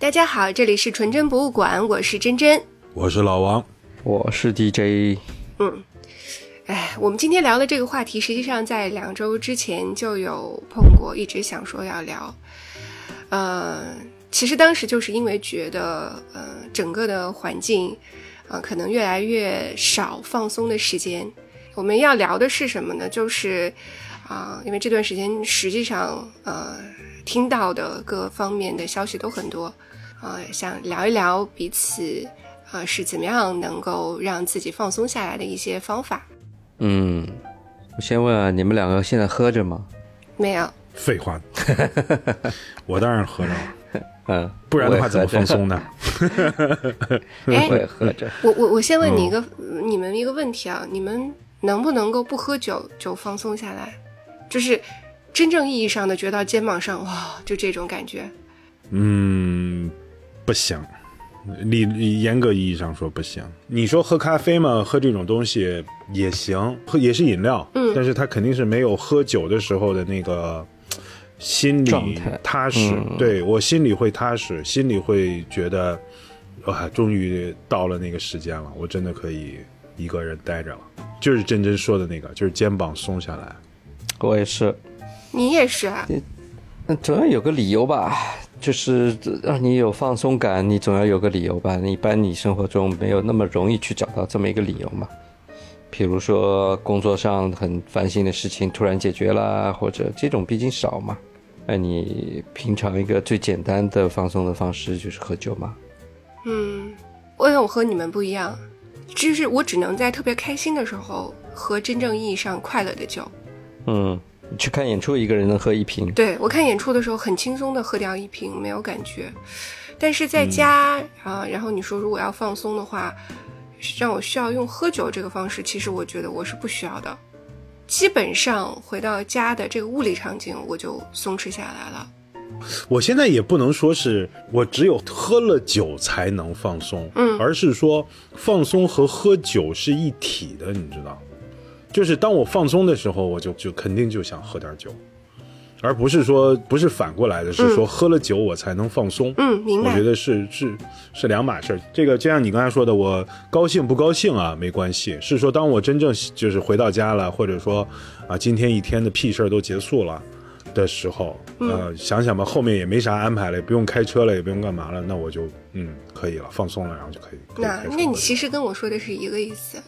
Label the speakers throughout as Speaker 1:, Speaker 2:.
Speaker 1: 大家好，这里是纯真博物馆，我是真真。
Speaker 2: 我是老王，
Speaker 3: 我是 DJ。
Speaker 1: 嗯，哎，我们今天聊的这个话题，实际上在两周之前就有碰过，一直想说要聊。呃，其实当时就是因为觉得，呃，整个的环境，呃，可能越来越少放松的时间。我们要聊的是什么呢？就是啊，因为这段时间实际上，呃，听到的各方面的消息都很多，啊，想聊一聊彼此，啊，是怎么样能够让自己放松下来的一些方法。
Speaker 3: 嗯，我先问啊，你们两个现在喝着吗？
Speaker 1: 没有。
Speaker 2: 废话，我当然喝着了。
Speaker 3: 嗯，
Speaker 2: 不然的话怎么放松呢？
Speaker 1: 哎，
Speaker 3: 我也喝着。
Speaker 1: 我我我先问你一个，你们一个问题啊，你们能不能够不喝酒就放松下来？就是真正意义上的觉到肩膀上，哇，就这种感觉。
Speaker 2: 嗯，不行，你严格意义上说不行。你说喝咖啡嘛，喝这种东西也行，喝也是饮料，
Speaker 1: 嗯
Speaker 2: 但是它肯定是没有喝酒的时候的那个心里踏实。
Speaker 3: 嗯
Speaker 2: 对我心里会踏实，心里会觉得，哇，终于到了那个时间了，我真的可以一个人待着了。就是真真说的那个，就是肩膀松下来。
Speaker 3: 我也是，
Speaker 1: 你也是啊？
Speaker 3: 那总要有个理由吧，就是让你有放松感，你总要有个理由吧。一般你生活中没有那么容易去找到这么一个理由嘛。比如说工作上很烦心的事情突然解决啦，或者这种毕竟少嘛。那你平常一个最简单的放松的方式就是喝酒嘛。
Speaker 1: 嗯，因为我和你们不一样，就是我只能在特别开心的时候喝真正意义上快乐的酒。
Speaker 3: 嗯，你去看演出，一个人能喝一瓶。
Speaker 1: 对我看演出的时候很轻松的喝掉一瓶，没有感觉。但是在家啊、然后你说如果要放松的话，让我需要用喝酒这个方式，其实我觉得我是不需要的。基本上回到家的这个物理场景，我就松弛下来了。
Speaker 2: 我现在也不能说是我只有喝了酒才能放松，
Speaker 1: 嗯
Speaker 2: 而是说放松和喝酒是一体的，你知道？就是当我放松的时候，我就就肯定就想喝点酒，而不是说不是反过来的，是说喝了酒我才能放松。
Speaker 1: 嗯，明白
Speaker 2: 我觉。得是是是两码事儿。这个就像你刚才说的，我高兴不高兴啊没关系，是说当我真正就是回到家了，或者说啊今天一天的屁事儿都结束了的时候，呃想想吧，后面也没啥安排了，也不用开车了，也不用干嘛了，那我就嗯可以了，放松了，然后就可以。可以
Speaker 1: 那那你其实跟我说的是一个意思。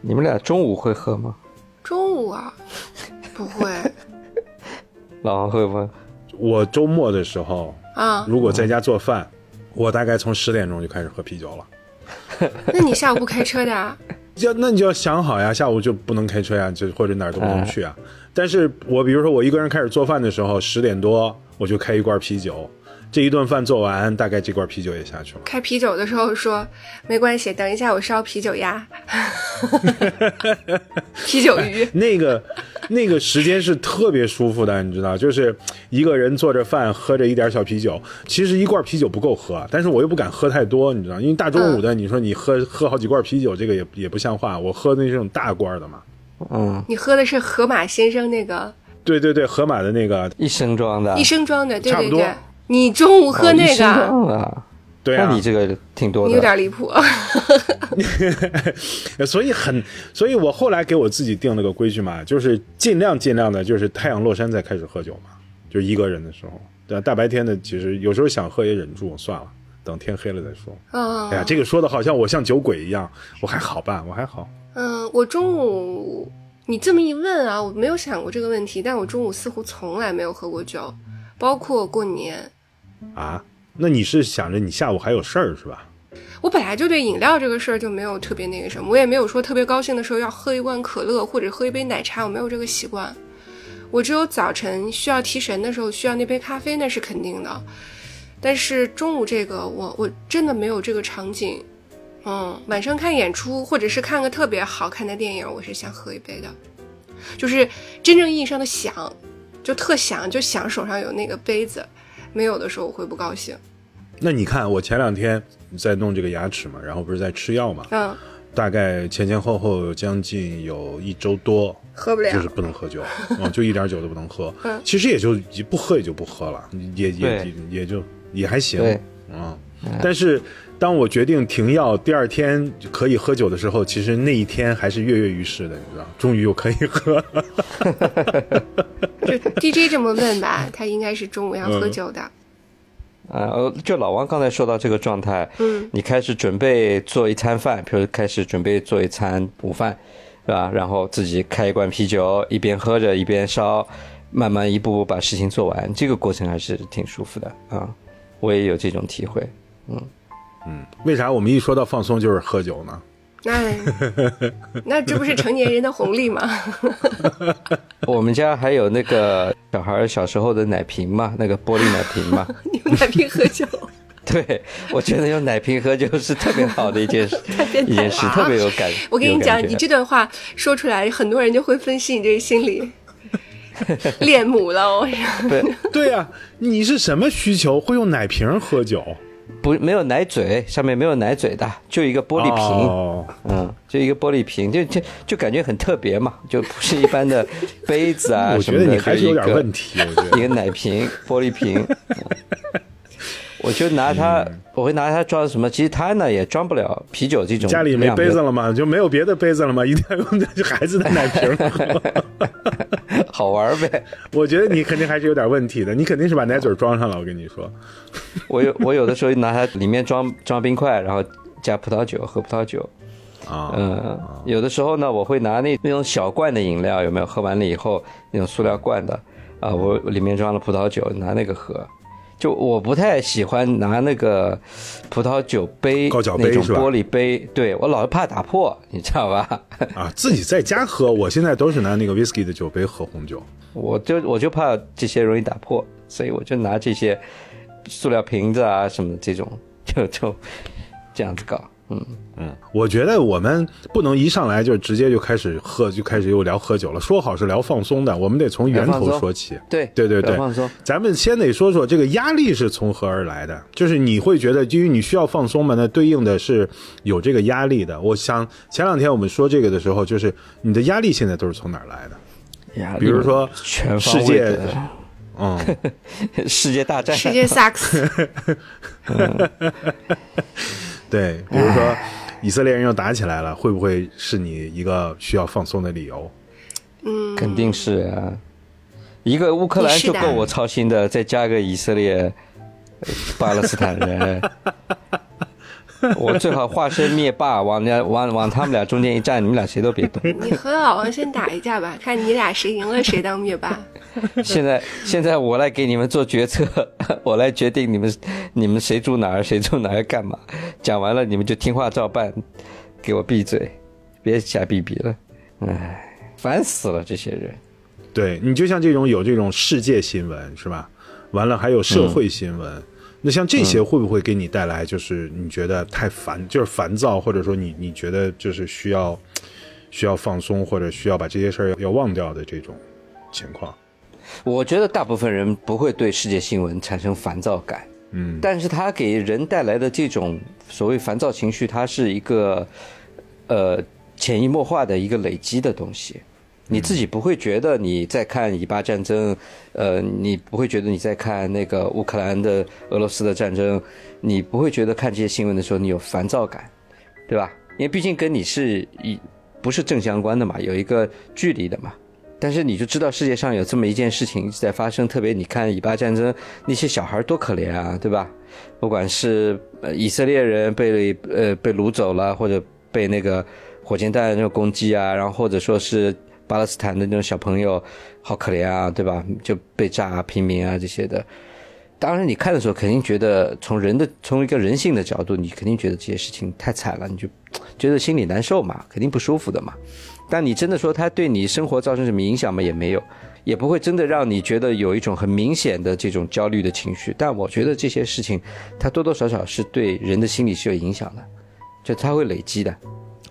Speaker 3: 你们俩中午会喝吗？
Speaker 1: 中午啊，不会
Speaker 3: 老王会不会？
Speaker 2: 我周末的时候，
Speaker 1: 啊。
Speaker 2: 如果在家做饭，我大概从十点钟就开始喝啤酒了。
Speaker 1: 那你下午不开车的啊？
Speaker 2: 要那你就要想好呀，下午就不能开车呀，就或者哪儿都不能去啊。但是我比如说我一个人开始做饭的时候，十点多我就开一罐啤酒，这一顿饭做完，大概这罐啤酒也下去了。
Speaker 1: 开啤酒的时候说没关系，等一下我烧啤酒鸭，啤酒鱼。
Speaker 2: 那个那个时间是特别舒服的，你知道，就是一个人做着饭，喝着一点小啤酒。其实一罐啤酒不够喝，但是我又不敢喝太多，你知道，因为大中午的，你说你喝喝好几罐啤酒，这个也也不像话。我喝那种大罐的嘛。
Speaker 3: 嗯，
Speaker 1: 你喝的是河马先生那个
Speaker 2: 对对对，河马的那个，
Speaker 3: 一升装的。
Speaker 1: 一升装的，对
Speaker 2: 差不多
Speaker 1: 对对。你中午喝那个。
Speaker 2: 对啊
Speaker 3: 你，这个挺多的。
Speaker 1: 你有点离谱。
Speaker 2: 所以很，所以我后来给我自己定了个规矩嘛，就是尽量尽量的，就是太阳落山再开始喝酒嘛，就一个人的时候，对啊？大白天的其实有时候想喝也忍住，算了，等天黑了再说。
Speaker 1: 嗯
Speaker 2: 哎呀，这个说的好像我像酒鬼一样，我还好吧，我还好。
Speaker 1: 嗯，我中午你这么一问啊，我没有想过这个问题，但我中午似乎从来没有喝过酒，包括过年。
Speaker 2: 啊，那你是想着你下午还有事儿是吧？
Speaker 1: 我本来就对饮料这个事儿就没有特别那个什么，我也没有说特别高兴的时候要喝一罐可乐或者喝一杯奶茶，我没有这个习惯。我只有早晨需要提神的时候需要那杯咖啡，那是肯定的。但是中午这个，我我真的没有这个场景。嗯，晚上看演出或者是看个特别好看的电影，我是想喝一杯的，就是真正意义上的想，就特想，就想手上有那个杯子，没有的时候我会不高兴。
Speaker 2: 那你看，我前两天在弄这个牙齿嘛，然后不是在吃药嘛，
Speaker 1: 嗯，
Speaker 2: 大概前前后后将近有一周多，
Speaker 1: 喝不了。
Speaker 2: 就是不能喝酒，嗯，就一点酒都不能喝。
Speaker 1: 嗯
Speaker 2: 其实也就不喝也就不喝了，也也也也就也还行。
Speaker 3: 对，
Speaker 2: 嗯，但是当我决定停药，第二天可以喝酒的时候，其实那一天还是跃跃欲试的，你知道，终于又可以喝了。
Speaker 1: 就 DJ 这么问吧，他应该是中午要喝酒的。
Speaker 3: 啊，呃，就老王刚才说到这个状态，
Speaker 1: 嗯，
Speaker 3: 你开始准备做一餐饭，比如开始准备做一餐午饭，是吧？然后自己开一罐啤酒，一边喝着一边烧，慢慢一步步把事情做完，这个过程还是挺舒服的啊。我也有这种体会，嗯。
Speaker 2: 嗯，为啥我们一说到放松就是喝酒呢？
Speaker 1: 那 那这不是成年人的红利吗？
Speaker 3: 我们家还有那个小孩小时候的奶瓶嘛，那个玻璃奶瓶嘛。
Speaker 1: 用奶瓶喝酒？
Speaker 3: 对，我觉得用奶瓶喝酒是特别好的一件事，一件事特别有感。
Speaker 1: 我跟你讲，
Speaker 3: 你
Speaker 1: 这段话说出来，很多人就会分析你这心理恋母了。我，
Speaker 3: 对
Speaker 2: 对呀，你是什么需求会用奶瓶喝酒？
Speaker 3: 不，没有奶嘴，上面没有奶嘴的，就一个玻璃瓶，
Speaker 2: 哦、
Speaker 3: 嗯，就一个玻璃瓶，就就就感觉很特别嘛，就不是一般的杯子啊
Speaker 2: 我觉得你还是有点问题，我觉得
Speaker 3: 一个奶瓶，玻璃瓶，我就拿它，我会拿它装什么？其实它呢也装不了啤酒这种。
Speaker 2: 家里没杯子了吗？就没有别的杯子了吗？一定要用这孩子的奶瓶
Speaker 3: 好玩呗。
Speaker 2: 我觉得你肯定还是有点问题的，你肯定是把奶嘴装上了。我跟你说，
Speaker 3: 我有我有的时候拿它里面装装冰块，然后加葡萄酒喝葡萄酒。
Speaker 2: 啊，
Speaker 3: 嗯，有的时候呢，我会拿那那种小罐的饮料，有没有？喝完了以后那种塑料罐的啊，我里面装了葡萄酒，拿那个喝。就我不太喜欢拿那个葡萄酒杯
Speaker 2: 高脚杯
Speaker 3: 那种玻璃杯，对我老是怕打破，你知道吧？
Speaker 2: 啊，自己在家喝，我现在都是拿那个 whisky 的酒杯喝红酒。
Speaker 3: 我就我就怕这些容易打破，所以我就拿这些塑料瓶子啊什么这种，就就这样子搞。嗯
Speaker 2: 嗯，我觉得我们不能一上来就直接就开始喝，就开始又聊喝酒了。说好是聊放松的，我们得从源头说起。
Speaker 3: 对
Speaker 2: 对对对，
Speaker 3: 放松。
Speaker 2: 咱们先得说说这个压力是从何而来的。就是你会觉得，基于你需要放松嘛，那对应的是有这个压力的。我想前两天我们说这个的时候，就是你的压力现在都是从哪儿来的？
Speaker 3: 压力，
Speaker 2: 比如说
Speaker 3: 全
Speaker 2: 世界，嗯，
Speaker 3: 世界大战，
Speaker 1: 世界 sucks。
Speaker 2: 对，比如说以色列人又打起来了，会不会是你一个需要放松的理由？
Speaker 1: 嗯，
Speaker 3: 肯定是啊，一个乌克兰就够我操心的，再加个以色列、巴勒斯坦人，我最好化身灭霸，往家往往他们俩中间一站，你们俩谁都别动。
Speaker 1: 你和老王先打一架吧，看你俩谁赢了谁当灭霸。
Speaker 3: 现在现在我来给你们做决策，我来决定你们你们谁住哪儿，谁住哪儿干嘛。讲完了你们就听话照办，给我闭嘴，别瞎逼逼了。唉，烦死了这些人。
Speaker 2: 对你就像这种有这种世界新闻是吧？完了还有社会新闻，那像这些会不会给你带来就是你觉得太烦，就是烦躁，或者说你你觉得就是需要需要放松，或者需要把这些事儿要忘掉的这种情况？
Speaker 3: 我觉得大部分人不会对世界新闻产生烦躁感，
Speaker 2: 嗯，
Speaker 3: 但是它给人带来的这种所谓烦躁情绪，它是一个呃潜移默化的一个累积的东西。你自己不会觉得你在看以巴战争，呃，你不会觉得你在看那个乌克兰的俄罗斯的战争，你不会觉得看这些新闻的时候你有烦躁感，对吧？因为毕竟跟你是一不是正相关的嘛，有一个距离的嘛。但是你就知道世界上有这么一件事情一直在发生，特别你看以巴战争那些小孩多可怜啊，对吧？不管是呃以色列人被呃被掳走了，或者被那个火箭弹那种攻击啊，然后或者说是巴勒斯坦的那种小朋友，好可怜啊，对吧？就被炸平民啊这些的。当然你看的时候肯定觉得从人的从一个人性的角度，你肯定觉得这些事情太惨了，你就觉得心里难受嘛，肯定不舒服的嘛。但你真的说它对你生活造成什么影响吗？也没有，也不会真的让你觉得有一种很明显的这种焦虑的情绪。但我觉得这些事情，它多多少少是对人的心理是有影响的，就它会累积的。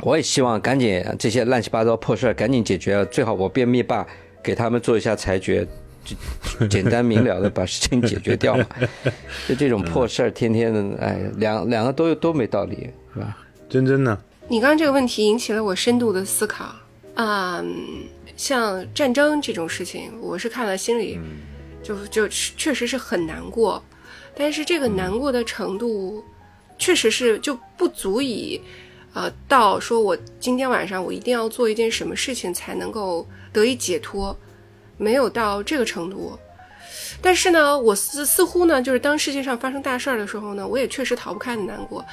Speaker 3: 我也希望赶紧这些乱七八糟破事儿赶紧解决，最好我变灭霸，给他们做一下裁决，就简单明了的把事情解决掉嘛。就这种破事儿，天天的，哎，两两个都都没道理，是吧？
Speaker 2: 真真呢？
Speaker 1: 你刚刚这个问题引起了我深度的思考。嗯，像战争这种事情，我是看了心里就就确实是很难过。但是这个难过的程度，确实是就不足以，呃，到说我今天晚上我一定要做一件什么事情才能够得以解脱，没有到这个程度。但是呢，我似似乎呢，就是当世界上发生大事儿的时候呢，我也确实逃不开的难过。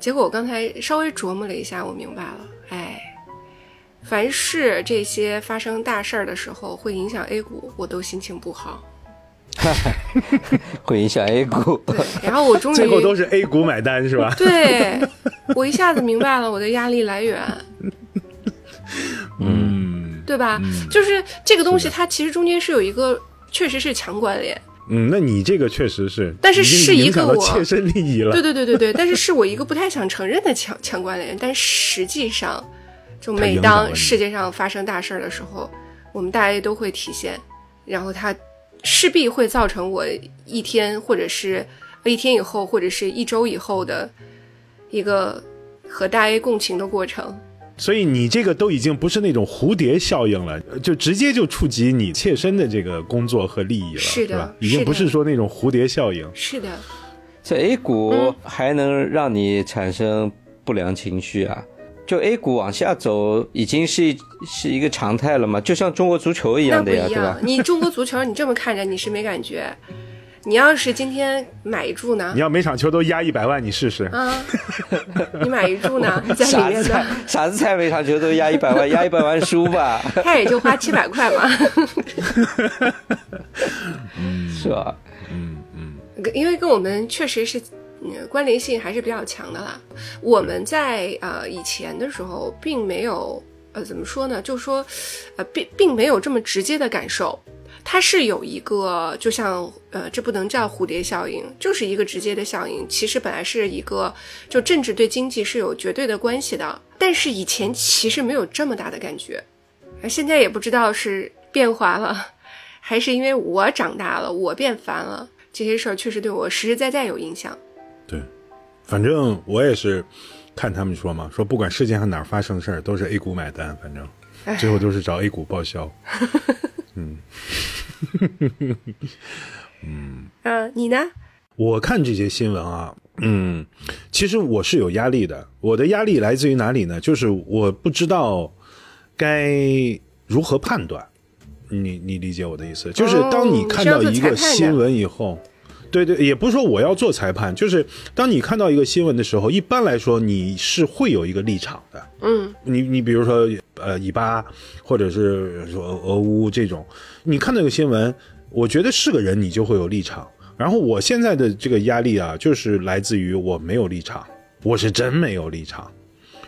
Speaker 1: 结果我刚才稍微琢磨了一下，我明白了，哎，凡是这些发生大事儿的时候会影响 A 股，我都心情不好。
Speaker 3: 会影响 A 股。
Speaker 1: 然后我终于
Speaker 2: 最后都是 A 股买单是吧？
Speaker 1: 对，我一下子明白了我的压力来源，
Speaker 2: 嗯
Speaker 1: 对吧？就是这个东西，它其实中间是有一个，确实是强关联。
Speaker 2: 嗯，那你这个确实是，
Speaker 1: 但是是一个我
Speaker 2: 切身利益了。
Speaker 1: 对对对对对，但是是我一个不太想承认的强强关联，但实际上，就每当世界上发生大事儿的时候，我们大家都会体现，然后它势必会造成我一天或者是一天以后或者是一周以后的一个和大 A 共情的过程。
Speaker 2: 所以你这个都已经不是那种蝴蝶效应了，呃就直接就触及你切身的这个工作和利益了，
Speaker 1: 是的
Speaker 2: 吧？已经不是说那种蝴蝶效应。
Speaker 1: 是的，
Speaker 3: 这 A
Speaker 1: 嗯
Speaker 3: 股还能让你产生不良情绪啊？就 A 股往下走已经是是一个常态了嘛？就像中国足球一样的呀，对吧。？
Speaker 1: 你中国足球，你这么看着你是没感觉，你要是今天买一注呢
Speaker 2: 你？要每场球都压一百万，你试试。
Speaker 1: 啊，你买一注呢，在里面
Speaker 3: 傻子才
Speaker 1: 呢，
Speaker 3: 傻子才每场球都压一百万，压一百万输吧，
Speaker 1: 他也就花七百块嘛。
Speaker 3: 是吧？
Speaker 1: 嗯嗯因为跟我们确实是，嗯，关联性还是比较强的啦。我们在呃以前的时候，并没有呃怎么说呢，就说呃并并没有这么直接的感受。它是有一个，就像呃，这不能叫蝴蝶效应，就是一个直接的效应。其实本来是一个，就政治对经济是有绝对的关系的，但是以前其实没有这么大的感觉，呃现在也不知道是变化了，还是因为我长大了，我变烦了，这些事儿确实对我实实在在有影响。
Speaker 2: 对，反正我也是看他们说嘛，说不管世界上哪儿发生事儿，都是 A 股买单，反正
Speaker 1: 哎
Speaker 2: 最后都是找 A 股报销。
Speaker 1: 嗯、你呢？
Speaker 2: 我看这些新闻啊，嗯，其实我是有压力的。我的压力来自于哪里呢？就是我不知道该如何判断。你你理解我的意思？就是当你看到一个新闻以后，对对，也不是说我要做裁判，就是当你看到一个新闻的时候，一般来说你是会有一个立场的。
Speaker 1: 嗯，
Speaker 2: 你你比如说呃以巴或者是说俄乌这种，你看到一个新闻，我觉得是个人，你就会有立场。然后我现在的这个压力啊，就是来自于我没有立场，我是真没有立场。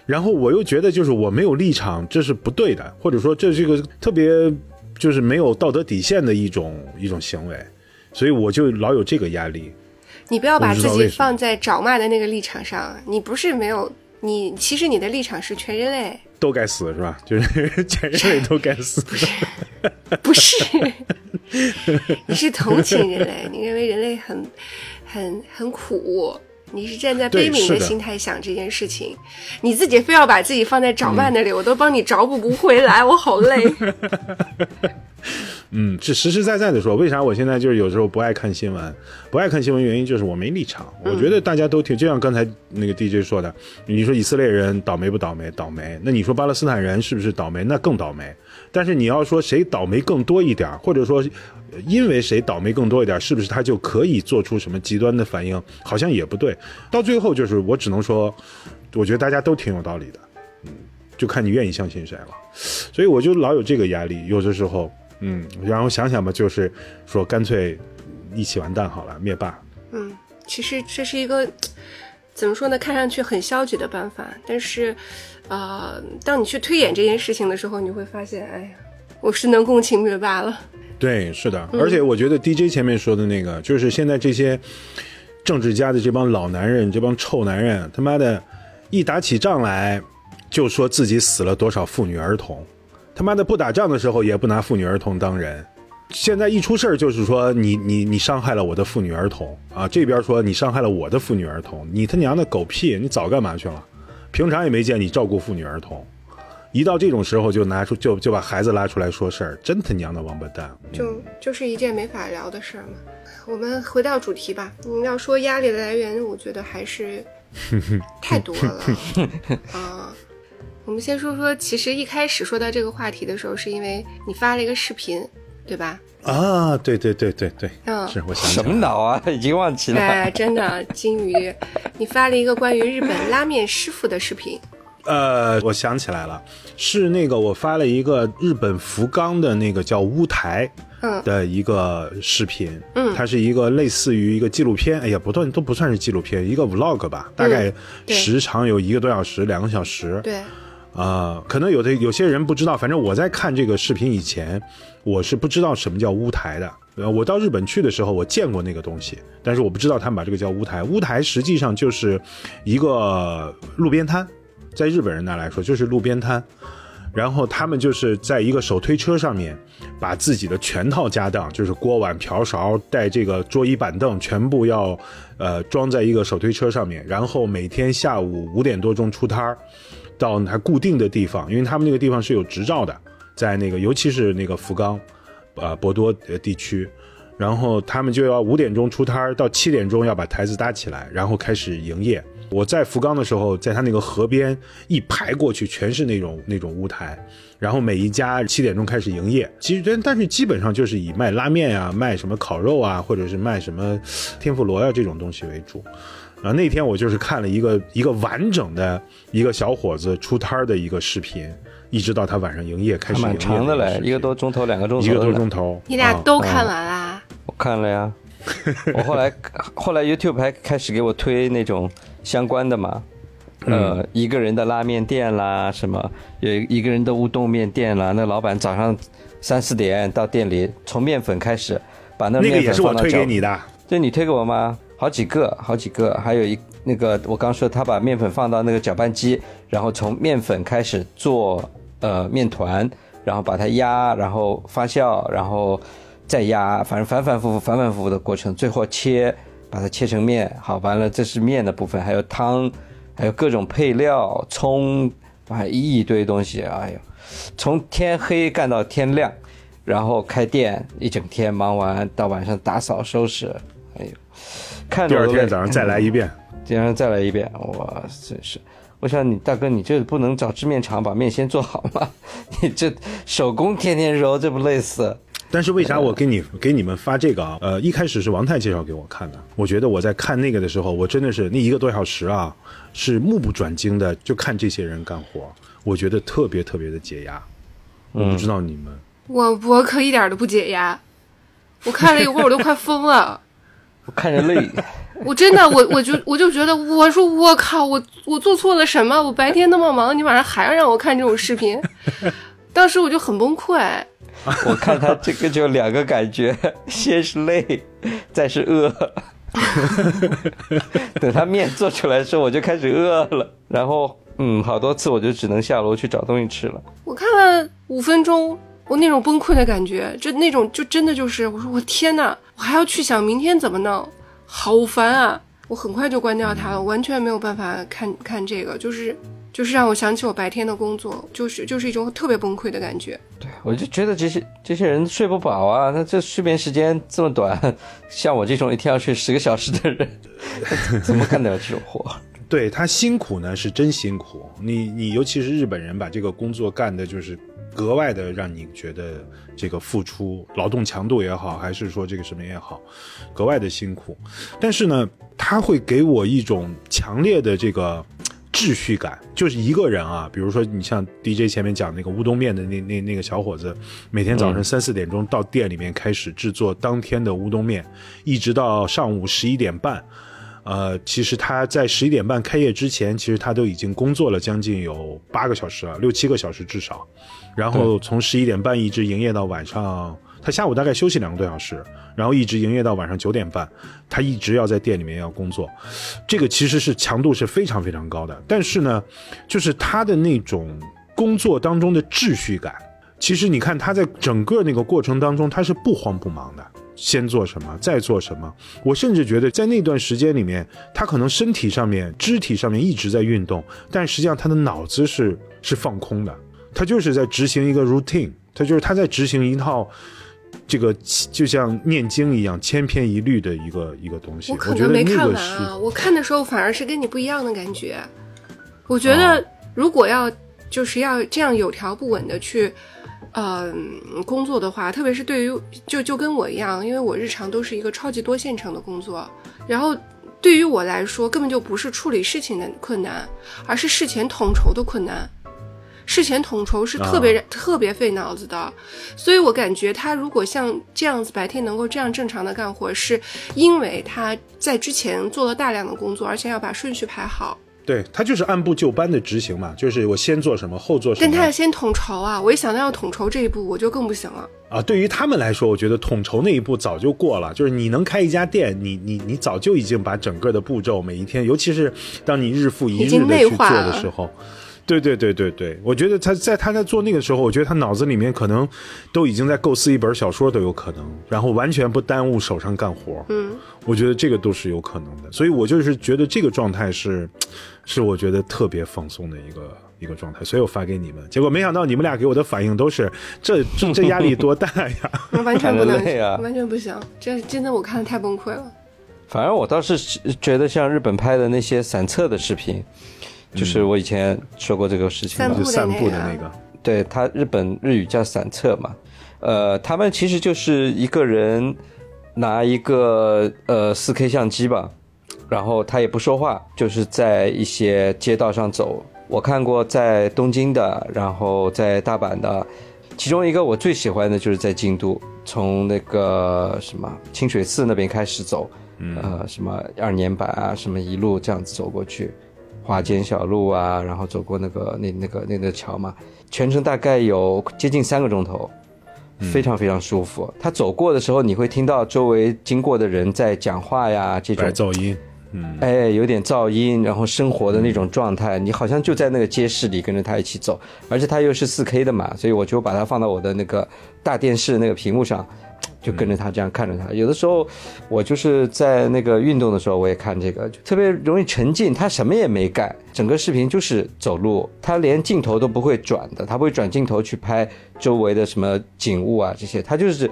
Speaker 2: 然后我又觉得就是我没有立场，这是不对的，或者说这是一个特别就是没有道德底线的一种一种行为，所以我就老有这个压力。
Speaker 1: 你不要把自己放在找骂的那个立场上，你不是没有你，其实你的立场是全人类，
Speaker 2: 都该死是吧？就是全人类都该死。
Speaker 1: 不 是不是，你是同情人类，你认为人类很很很苦，你是站在悲悯
Speaker 2: 的
Speaker 1: 心态想这件事情，你自己非要把自己放在找骂那里，我都帮你找补不回来，我好累。
Speaker 2: 嗯，是实实在在的说，为啥我现在就是有时候不爱看新闻？不爱看新闻原因就是我没立场。我觉得大家都挺，就像刚才那个 DJ 说的，你说以色列人倒霉不倒霉？倒霉。那你说巴勒斯坦人是不是倒霉？那更倒霉。但是你要说谁倒霉更多一点，或者说呃因为谁倒霉更多一点，是不是他就可以做出什么极端的反应？好像也不对。到最后就是我只能说，我觉得大家都挺有道理的。嗯，就看你愿意相信谁了。所以我就老有这个压力，有的时候，嗯，然后想想吧，就是说干脆一起完蛋好了，灭霸。
Speaker 1: 嗯，其实这是一个怎么说呢？看上去很消极的办法，但是，呃，当你去推演这件事情的时候，你会发现，哎呀，我是能共情灭霸了。
Speaker 2: 对，是的，而且我觉得 DJ 前面说的那个，就是现在这些政治家的这帮老男人，这帮臭男人，他妈的，一打起仗来就说自己死了多少妇女儿童，他妈的不打仗的时候也不拿妇女儿童当人。现在一出事儿就是说你你你伤害了我的妇女儿童啊，这边说你伤害了我的妇女儿童，你他娘的狗屁，你早干嘛去了？平常也没见你照顾妇女儿童，一到这种时候就拿出就就把孩子拉出来说事儿，真他娘的王八蛋！
Speaker 1: 就就是一件没法聊的事儿嘛。我们回到主题吧。你要说压力的来源，我觉得还是 太多了啊。我们先说说，其实一开始说到这个话题的时候，是因为你发了一个视频，对吧？
Speaker 2: 啊，对对对对对，
Speaker 1: 嗯
Speaker 2: 是我想
Speaker 3: 什么脑啊，已经忘记了。
Speaker 1: 哎，真的，金鱼，你发了一个关于日本拉面师傅的视频。
Speaker 2: 呃，我想起来了，是那个我发了一个日本福冈的那个叫乌台
Speaker 1: 嗯。
Speaker 2: 的一个视频，
Speaker 1: 嗯。
Speaker 2: 它是一个类似于一个纪录片，哎呀，不断都不算是纪录片，一个 vlog 吧，大概时长有一个多小时，两个小时，
Speaker 1: 对，
Speaker 2: 啊、可能有的有些人不知道，反正我在看这个视频以前，我是不知道什么叫乌台的。呃，我到日本去的时候，我见过那个东西，但是我不知道他们把这个叫乌台。乌台实际上就是一个路边摊，在日本人那来说就是路边摊。然后他们就是在一个手推车上面，把自己的全套家当，就是锅碗瓢勺带这个桌椅板凳，全部要呃装在一个手推车上面，然后每天下午五点多钟出摊儿，到他固定的地方，因为他们那个地方是有执照的，在那个尤其是那个福冈，呃博多呃地区，然后他们就要五点钟出摊儿，到七点钟要把台子搭起来，然后开始营业。我在福冈的时候，在他那个河边一排过去，全是那种那种屋台，然后每一家七点钟开始营业。其实但但是基本上就是以卖拉面呀、卖什么烤肉啊，或者是卖什么天妇罗呀、这种东西为主。然后，那天我就是看了一个一个完整的一个小伙子出摊儿的一个视频，一直到他晚上营业开始营业
Speaker 3: 长的嘞一个多钟头，两个钟头，
Speaker 2: 一个多钟。头。
Speaker 1: 你俩
Speaker 2: 啊
Speaker 1: 都看完啦？
Speaker 3: 我看了呀，我后来后来 YouTube 还开始给我推那种相关的嘛，呃，一个人的拉面店啦，什么有一个人的乌冬面店啦，那老板早上三四点到店里，从面粉开始把那
Speaker 2: 那个
Speaker 3: 面
Speaker 2: 也是我推
Speaker 3: 粉放到
Speaker 2: 给你的。
Speaker 3: 这你推给我吗？好几个，好几个，还有一那个我刚说他把面粉放到那个搅拌机，然后从面粉开始做呃面团，然后把它压，然后发酵，然后再压，反正反反复复、反反复复的过程，最后切，把它切成面。好，完了这是面的部分，还有汤，还有各种配料，葱，还有一堆东西。哎呦，从天黑干到天亮，然后开店一整天，忙完到晚上打扫收拾。哎呦，看
Speaker 2: 第二天早上再来一遍。
Speaker 3: 第二天再来一遍，哇，真是！我想你大哥，你这不能找制面厂把面先做好吗？你这手工天天揉，这不累死？
Speaker 2: 但是为啥我给你 给你们发这个啊？呃，一开始是王太介绍给我看的。我觉得我在看那个的时候，我真的是那一个多小时啊，是目不转睛的就看这些人干活，我觉得特别特别的解压。我不知道你们，
Speaker 1: 我我可一点都不解压，我看了一会儿我都快疯了。
Speaker 3: 我看着累。
Speaker 1: 我真的，我我就我就觉得，我说我靠，我我做错了什么？我白天那么忙，你晚上还要让我看这种视频，当时我就很崩溃。
Speaker 3: 我看他这个就两个感觉，先是累，再是饿。等他面做出来的时候，我就开始饿了。然后，嗯，好多次我就只能下楼去找东西吃了。
Speaker 1: 我看了五分钟，我那种崩溃的感觉，就那种就真的就是，我说我天呐，我还要去想明天怎么弄，好烦啊！我很快就关掉它了，完全没有办法看看这个，就是就是让我想起我白天的工作，就是就是一种特别崩溃的感觉。
Speaker 3: 对，我就觉得这些这些人睡不饱啊，那这睡眠时间这么短，像我这种一天要睡十个小时的人，怎么干得了这种活？
Speaker 2: 对他辛苦呢是真辛苦。你你尤其是日本人，把这个工作干的就是格外的让你觉得这个付出劳动强度也好，还是说这个什么也好，格外的辛苦。但是呢，他会给我一种强烈的这个秩序感，就是一个人啊，比如说你像 DJ 前面讲那个乌冬面的那那那个小伙子，每天早晨三四点钟到店里面开始制作当天的乌冬面，一直到上午十一点半。呃，其实他在十一点半开业之前，其实他都已经工作了将近有八个小时了，六七个小时至少。然后从十一点半一直营业到晚上，他下午大概休息两个多小时，然后一直营业到晚上九点半，他一直要在店里面要工作。这个其实是强度是非常非常高的，但是呢，就是他的那种工作当中的秩序感，其实你看他在整个那个过程当中，他是不慌不忙的。先做什么，再做什么。我甚至觉得，在那段时间里面，他可能身体上面、肢体上面一直在运动，但实际上他的脑子是是放空的。他就是在执行一个 routine，他就是他在执行一套这个就像念经一样千篇一律的一个一个东西。
Speaker 1: 我可能没看完啊，我看的时候反而是跟你不一样的感觉。我觉得如果要就是要这样有条不紊的去，嗯、工作的话，特别是对于就就跟我一样，因为我日常都是一个超级多线程的工作，然后对于我来说，根本就不是处理事情的困难，而是事前统筹的困难。事前统筹是特别、特别费脑子的，所以我感觉他如果像这样子白天能够这样正常的干活，是因为他在之前做了大量的工作，而且要把顺序排好。
Speaker 2: 对他就是按部就班的执行嘛，就是我先做什么后做什么。
Speaker 1: 但他要先统筹啊！我一想到要统筹这一步，我就更不行了。
Speaker 2: 啊，对于他们来说，我觉得统筹那一步早就过了。就是你能开一家店，你你你早就已经把整个的步骤，每一天，尤其是当你日复一日的去做
Speaker 1: 内化了
Speaker 2: 的时候，对对对对对，我觉得他在他在做那个时候，我觉得他脑子里面可能都已经在构思一本小说都有可能，然后完全不耽误手上干活。
Speaker 1: 嗯，
Speaker 2: 我觉得这个都是有可能的，所以我就是觉得这个状态是，是我觉得特别放松的一个一个状态，所以我发给你们，结果没想到你们俩给我的反应都是这这这压力多大呀！
Speaker 1: 完全不能，完全不行。这真的我看的太崩溃了。
Speaker 3: 反而我倒是觉得像日本拍的那些散策的视频，就是我以前说过这个事情嘛。
Speaker 1: 散步，
Speaker 2: 就散步的
Speaker 1: 那
Speaker 2: 个，
Speaker 3: 对他日本日语叫散策嘛，呃，他们其实就是一个人拿一个呃四 K 相机吧，然后他也不说话，就是在一些街道上走。我看过在东京的，然后在大阪的，其中一个我最喜欢的就是在京都，从那个什么清水寺那边开始走，呃，什么二年坂啊，什么一路这样子走过去，花间小路啊，然后走过那个那那个那个桥嘛，全程大概有接近三个钟头，非常非常舒服。他走过的时候，你会听到周围经过的人在讲话呀，这种
Speaker 2: 噪音，嗯，
Speaker 3: 哎，有点噪音，然后生活的那种状态，你好像就在那个街市里跟着他一起走，而且它又是四 K 的嘛，所以我就把它放到我的那个大电视那个屏幕上，就跟着他这样看着他。有的时候我就是在那个运动的时候，我也看这个，就特别容易沉浸。他什么也没干，整个视频就是走路，他连镜头都不会转的，他不会转镜头去拍周围的什么景物啊这些，他就是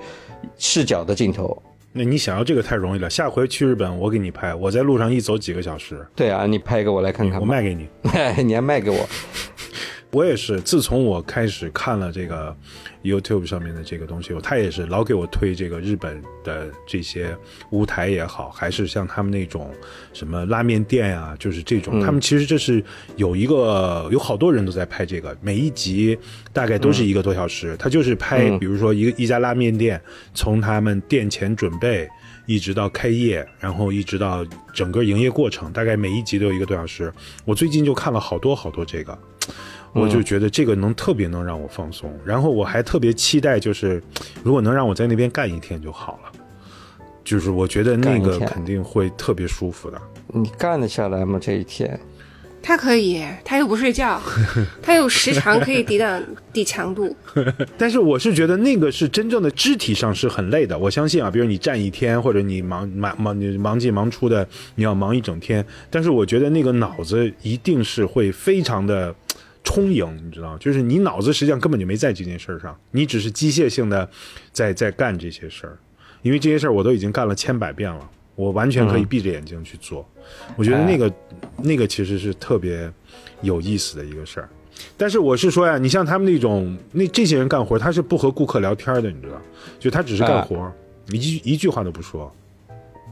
Speaker 3: 视角的镜头。
Speaker 2: 那你想要这个太容易了，下回去日本我给你拍，我在路上一走几个小时，
Speaker 3: 对啊，你拍一个我来看看。
Speaker 2: 我卖给你。
Speaker 3: 你还卖给我？
Speaker 2: 我也是，自从我开始看了这个 YouTube 上面的这个东西，他也是老给我推这个日本的这些舞台也好，还是像他们那种什么拉面店啊，就是这种，他们其实这是有一个有好多人都在拍这个，每一集大概都是一个多小时，他就是拍，比如说一个一家拉面店，从他们店前准备。一直到开业，然后一直到整个营业过程，大概每一集都有一个多小时。我最近就看了好多好多这个，我就觉得这个能特别能让我放松。然后我还特别期待，就是如果能让我在那边干一天就好了，就是我觉得那个肯定会特别舒服的。
Speaker 3: 你干得下来吗？这一天？
Speaker 1: 他可以，他又不睡觉，他有时长可以抵挡抵强度。
Speaker 2: 但是我是觉得那个是真正的肢体上是很累的。我相信啊，比如你站一天，或者你忙忙忙你忙进忙出的，你要忙一整天。但是我觉得那个脑子一定是会非常的充盈，你知道，就是你脑子实际上根本就没在这件事儿上，你只是机械性的在在干这些事儿。因为这些事儿我都已经干了千百遍了，我完全可以闭着眼睛去做。我觉得那个、那个其实是特别有意思的一个事儿。但是我是说呀，你像他们那种那这些人干活，他是不和顾客聊天的，你知道，就他只是干活，一句一句话都不说。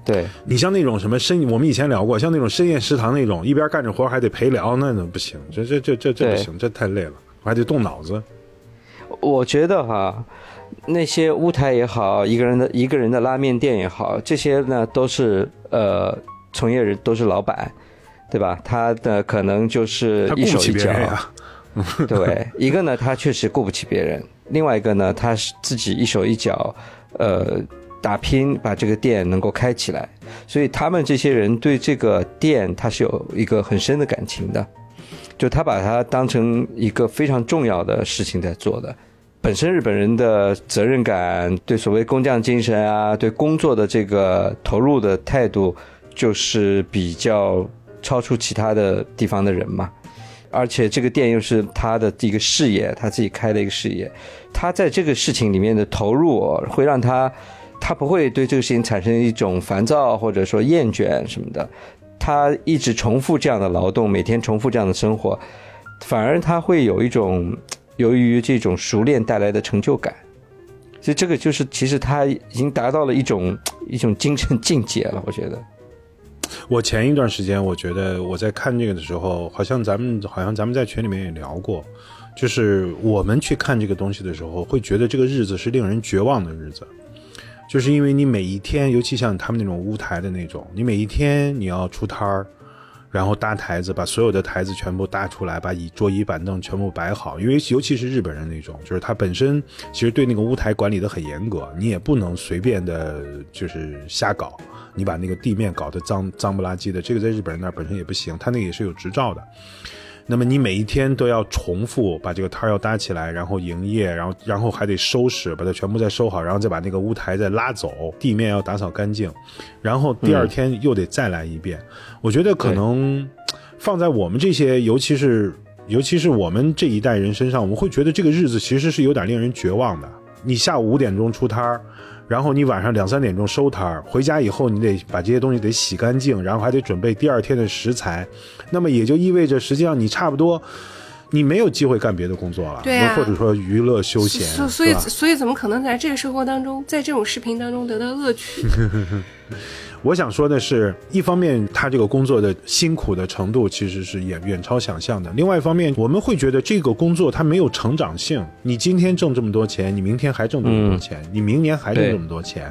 Speaker 3: 对，
Speaker 2: 你像那种什么深，我们以前聊过，像那种深夜食堂那种，一边干着活还得陪聊，那那不行，这这这这这不行，这太累了，我还得动脑子。
Speaker 3: 我觉得哈，那些乌台也好，一个人的一个人的拉面店也好，这些呢都是呃从业人都是老板，对吧？他的可能就是一手一脚，
Speaker 2: 别人，
Speaker 3: 对，一个呢他确实顾不起别人，另外一个呢他是自己一手一脚，呃。打拼把这个店能够开起来，所以他们这些人对这个店他是有一个很深的感情的，就他把它当成一个非常重要的事情在做的。本身日本人的责任感，对所谓工匠精神啊，对工作的这个投入的态度，就是比较超出其他的地方的人嘛。而且这个店又是他的一个事业，他自己开的一个事业，他在这个事情里面的投入会让他，他不会对这个事情产生一种烦躁或者说厌倦什么的，他一直重复这样的劳动，每天重复这样的生活，反而他会有一种由于这种熟练带来的成就感，所以这个就是其实他已经达到了一种一种精神境界了，我觉得。
Speaker 2: 我前一段时间，我觉得我在看这个的时候，好像咱们好像咱们在群里面也聊过，就是我们去看这个东西的时候，会觉得这个日子是令人绝望的日子，就是因为你每一天，尤其像他们那种乌台的那种，你每一天你要出摊儿，然后搭台子，把所有的台子全部搭出来，把椅桌椅板凳全部摆好，因为尤其是日本人那种，就是他本身其实对那个乌台管理的很严格，你也不能随便的，就是瞎搞。你把那个地面搞得脏脏不拉几的，这个在日本人那儿本身也不行，他那个也是有执照的。那么你每一天都要重复把这个摊儿要搭起来，然后营业，然后然后还得收拾，把它全部再收好，然后再把那个屋台再拉走，地面要打扫干净，然后第二天又得再来一遍。我觉得可能放在我们这些，尤其是尤其是我们这一代人身上，我们会觉得这个日子其实是有点令人绝望的。你下午五点钟出摊儿。然后你晚上两三点钟收摊儿，回家以后你得把这些东西得洗干净，然后还得准备第二天的食材，那么也就意味着实际上你差不多，你没有机会干别的工作了，
Speaker 1: 对啊，
Speaker 2: 或者说娱乐休闲，
Speaker 1: 所所以所以怎么可能在这个生活当中，在这种视频当中得到乐趣？
Speaker 2: 我想说的是，一方面他这个工作的辛苦的程度其实是远远超想象的；另外一方面，我们会觉得这个工作它没有成长性。你今天挣这么多钱，你明天还挣这么多钱，你明年还挣这么多钱，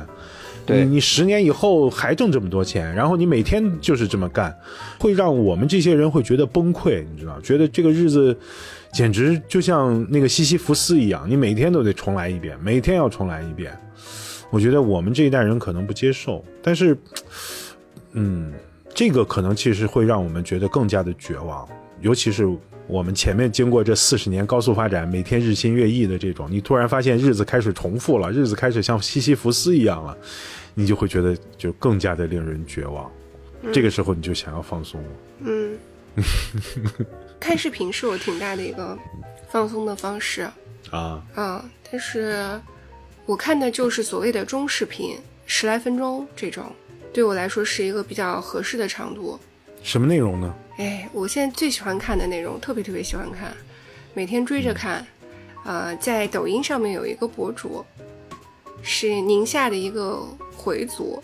Speaker 3: 对
Speaker 2: 你十年以后还挣这么多钱，然后你每天就是这么干，会让我们这些人会觉得崩溃，你知道？觉得这个日子简直就像那个西西弗斯一样，你每天都得重来一遍，每天要重来一遍。我觉得我们这一代人可能不接受，但是，嗯，这个可能其实会让我们觉得更加的绝望，尤其是我们前面经过这四十年高速发展，每天日新月异的这种，你突然发现日子开始重复了，日子开始像西西弗斯一样了，你就会觉得就更加的令人绝望。这个时候你就想要放松了。
Speaker 1: 嗯，看视频是我挺大的一个放松的方式
Speaker 2: 啊
Speaker 1: 啊，但是。我看的就是所谓的中视频，十来分钟这种，对我来说是一个比较合适的长度。
Speaker 2: 什么内容呢？
Speaker 1: 哎，我现在最喜欢看的内容，特别特别喜欢看，每天追着看。呃，在抖音上面有一个博主，是宁夏的一个回族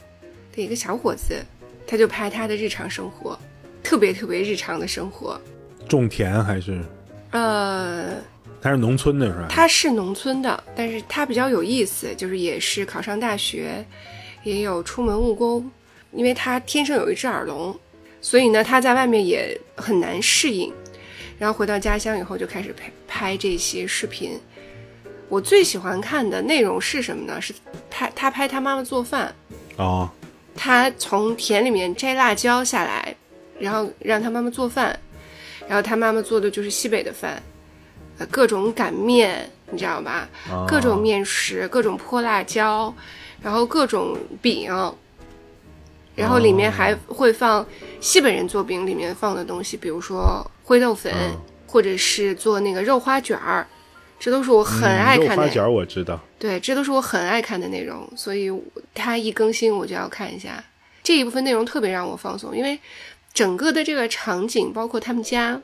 Speaker 1: 的一个小伙子，他就拍他的日常生活，特别特别日常的生活。
Speaker 2: 种田还是？
Speaker 1: 呃。
Speaker 2: 他是农村的是吧？
Speaker 1: 他是农村的，但是他比较有意思，就是也是考上大学，也有出门务工，因为他天生有一只耳聋，所以呢他在外面也很难适应，然后回到家乡以后就开始拍拍这些视频。我最喜欢看的内容是什么呢？是拍他拍他妈妈做饭
Speaker 2: 哦，
Speaker 1: 他从田里面摘辣椒下来，然后让他妈妈做饭，然后他妈妈做的就是西北的饭。各种擀面，你知道吧？各种面食，各种泼辣椒，然后各种饼，然后里面还会放西北人做饼里面放的东西，比如说灰豆粉，或者是做那个肉花卷儿，这都是我很爱看的。肉
Speaker 2: 花卷我知道。
Speaker 1: 对，这都是我很爱看的内容，所以它一更新我就要看一下。这一部分内容特别让我放松，因为整个的这个场景，包括他们家。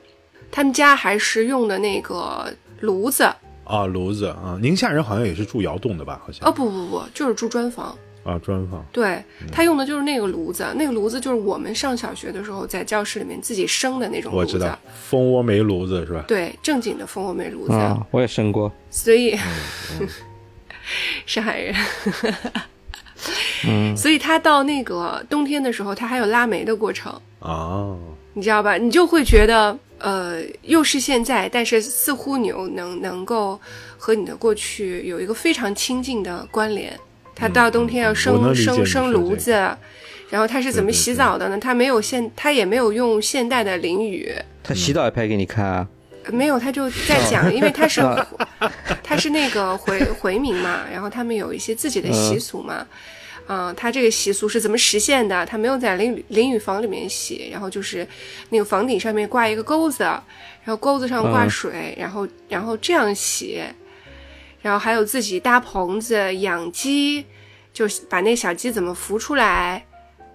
Speaker 1: 他们家还是用的那个炉子
Speaker 2: 啊，炉子啊。宁夏人好像也是住窑洞的吧？好像
Speaker 1: 哦，不不不，就是住砖房
Speaker 2: 啊，砖房。
Speaker 1: 对他用的就是那个炉子，那个炉子就是我们上小学的时候在教室里面自己生的那种
Speaker 2: 炉子，我知道，蜂窝煤炉子是吧？
Speaker 1: 对，正经的蜂窝煤炉子，
Speaker 3: 我也生过。
Speaker 1: 所以，上海人，
Speaker 3: 嗯，
Speaker 1: 所以他到那个冬天的时候，他还有拉煤的过程
Speaker 2: 哦，
Speaker 1: 你知道吧？你就会觉得。呃，又是现在，但是似乎你又能能够和你的过去有一个非常亲近的关联。他到冬天要生生生炉子，然后他是怎么洗澡的呢？他没有现，他也没有用现代的淋浴。
Speaker 3: 他洗澡也拍给你看啊？
Speaker 1: 没有，他就在讲，因为他是他是那个回回民嘛，然后他们有一些自己的习俗嘛。嗯，他这个习俗是怎么实现的？他没有在淋淋浴房里面洗，然后就是那个房顶上面挂一个钩子，然后钩子上挂水，然后然后这样洗，然后还有自己搭棚子养鸡，就把那小鸡怎么孵出来，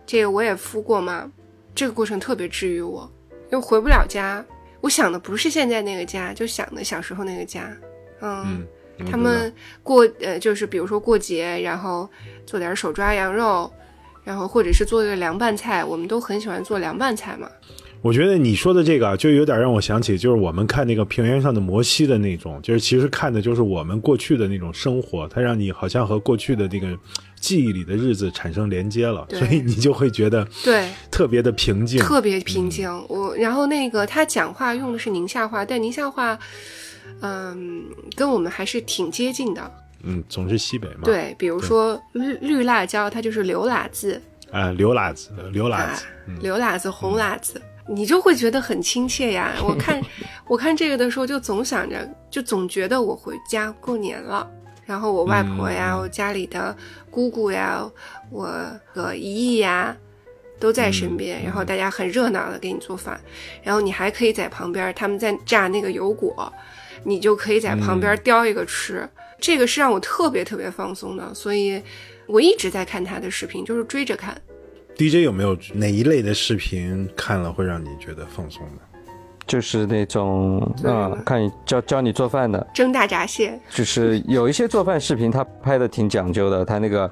Speaker 1: 这个我也孵过嘛，这个过程特别治愈我，因为回不了家，我想的不是现在那个家，就想的小时候那个家，嗯。他们过呃，就是比如说过节，然后做点手抓羊肉，然后或者是做个凉拌菜，我们都很喜欢做凉拌菜嘛。
Speaker 2: 我觉得你说的这个就有点让我想起，就是我们看那个平原上的摩西的那种，就是其实看的就是我们过去的那种生活，它让你好像和过去的那个记忆里的日子产生连接了，所以你就会觉得
Speaker 1: 对
Speaker 2: 特别的平静，
Speaker 1: 特别平静。我然后那个他讲话用的是宁夏话，但宁夏话。嗯，跟我们还是挺接近的。
Speaker 2: 嗯，总是西北嘛。
Speaker 1: 对，比如说绿绿辣椒，它就是刘辣子。
Speaker 2: 啊，刘辣子，刘辣子，
Speaker 1: 刘辣子，红辣子，你就会觉得很亲切呀。我看，我看这个的时候，就总想着，就总觉得我回家过年了。然后我外婆呀，我家里的姑姑呀，我和姨姨呀，都在身边。然后大家很热闹的给你做饭，然后你还可以在旁边，他们在炸那个油果。你就可以在旁边叼一个吃，这个是让我特别特别放松的，所以我一直在看他的视频，就是追着看。
Speaker 2: DJ 有没有哪一类的视频看了会让你觉得放松的？
Speaker 3: 就是那种啊，看你教教你做饭的，
Speaker 1: 蒸大闸蟹。
Speaker 3: 就是有一些做饭视频，他拍的挺讲究的，他那个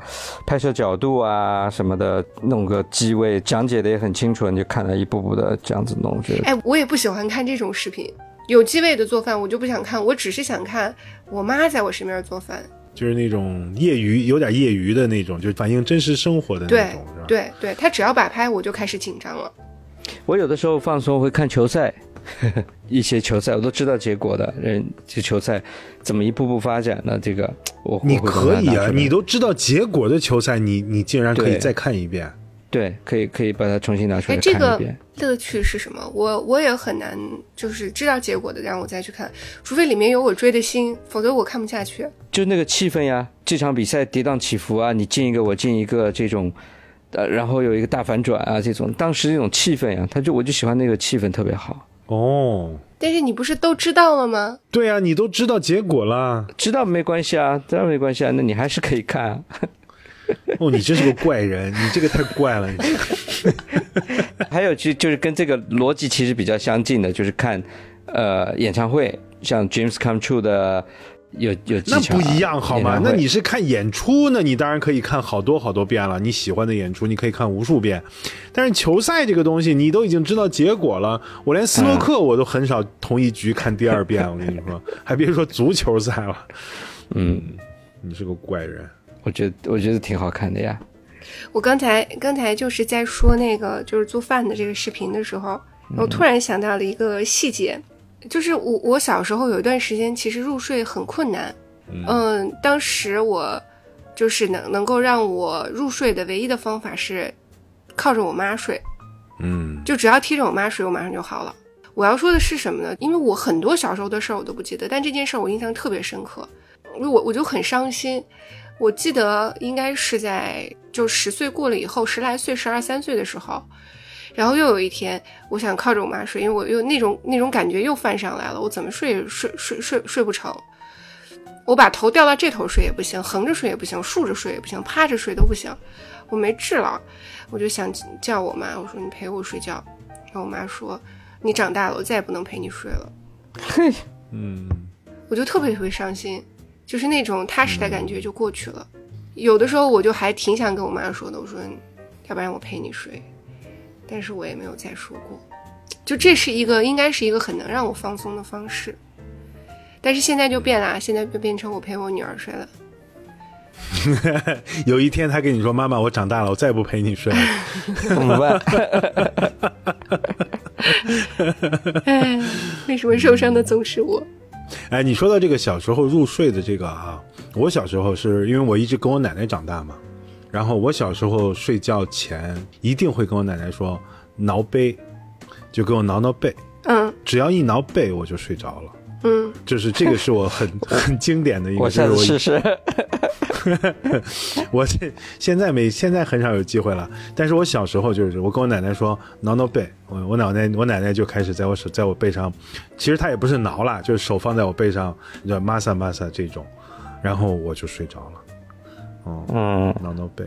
Speaker 3: 拍摄角度啊什么的，弄个机位，讲解的也很清楚，你就看了一步步的这样子弄。觉得
Speaker 1: 哎，我也不喜欢看这种视频。有机位的做饭我就不想看，我只是想看我妈在我身边做饭，
Speaker 2: 就是那种业余，有点业余的那种，就反映真实生活的那种，对？
Speaker 1: 对对，他只要摆拍，我就开始紧张了。
Speaker 3: 我有的时候放松会看球赛，一些球赛我都知道结果的，人这球赛怎么一步步发展呢，这个我
Speaker 2: 你可以啊，你都知道结果的球赛，你你竟然可以再看一遍。
Speaker 3: 对，可以可以把它重新拿出来看一遍。
Speaker 1: 乐趣是什么？我我也很难，就是知道结果的，让我再去看，除非里面有我追的心，否则我看不下去。
Speaker 3: 就那个气氛呀，这场比赛跌宕起伏啊，你进一个我进一个这种，呃，然后有一个大反转啊，这种当时那种气氛呀，他就我就喜欢那个气氛特别好。
Speaker 2: 哦，
Speaker 1: 但是你不是都知道了吗？
Speaker 2: 对啊，你都知道结果了，
Speaker 3: 知道没关系啊，当然没关系啊，那你还是可以看。
Speaker 2: 哦，你真是个怪人，你这个太怪了。
Speaker 3: 还有就就是跟这个逻辑其实比较相近的，就是看，呃，演唱会，像 James Come True 的有有。
Speaker 2: 那不一样好吗？那你是看演出，那你当然可以看好多好多遍了。你喜欢的演出，你可以看无数遍。但是球赛这个东西，你都已经知道结果了。我连斯诺克我都很少同一局看第二遍。我跟你说，还别说足球赛了。嗯，你是个怪人。
Speaker 3: 我觉得我觉得挺好看的呀。
Speaker 1: 我刚才刚才就是在说那个就是做饭的这个视频的时候，我突然想到了一个细节，就是我我小时候有一段时间其实入睡很困难，嗯，当时我就是能能够让我入睡的唯一的方法是靠着我妈睡，
Speaker 2: 嗯，
Speaker 1: 就只要贴着我妈睡，我马上就好了。我要说的是什么呢？因为我很多小时候的事儿我都不记得，但这件事儿我印象特别深刻，我我就很伤心。我记得应该是在就十岁过了以后，十来岁、十二三岁的时候，然后又有一天，我想靠着我妈睡，因为我又那种那种感觉又犯上来了，我怎么睡也睡睡睡睡不成，我把头掉到这头睡也不行，横着睡也不行，竖着睡也不行，趴着睡都不行，我没治了，我就想叫我妈，我说你陪我睡觉，然后我妈说你长大了，我再也不能陪你睡了，
Speaker 3: 嘿，
Speaker 2: 嗯，
Speaker 1: 我就特别特别伤心。就是那种踏实的感觉就过去了，有的时候我就还挺想跟我妈说的，我说要不然我陪你睡，但是我也没有再说过。就这是一个应该是一个很能让我放松的方式，但是现在就变了，现在就变成我陪我女儿睡了。
Speaker 2: 有一天他跟你说：“妈妈，我长大了，我再也不陪你睡了。”
Speaker 3: 怎么办？
Speaker 1: 哎，为什么受伤的总是我？
Speaker 2: 哎，你说到这个小时候入睡的这个啊，我小时候是因为我一直跟我奶奶长大嘛，然后我小时候睡觉前一定会跟我奶奶说挠背，就给我挠挠背，
Speaker 1: 嗯，
Speaker 2: 只要一挠背我就睡着了，
Speaker 1: 嗯，
Speaker 2: 就是这个是我很 很经典的一个，
Speaker 3: 我下次试试。
Speaker 2: 我这现在没现在很少有机会了，但是我小时候就是我跟我奶奶说挠挠背，我我奶奶我奶奶就开始在我手在我背上，其实她也不是挠啦，就是手放在我背上，叫 massa massa 这种，然后我就睡着了。嗯，
Speaker 3: 嗯，
Speaker 2: 挠挠背，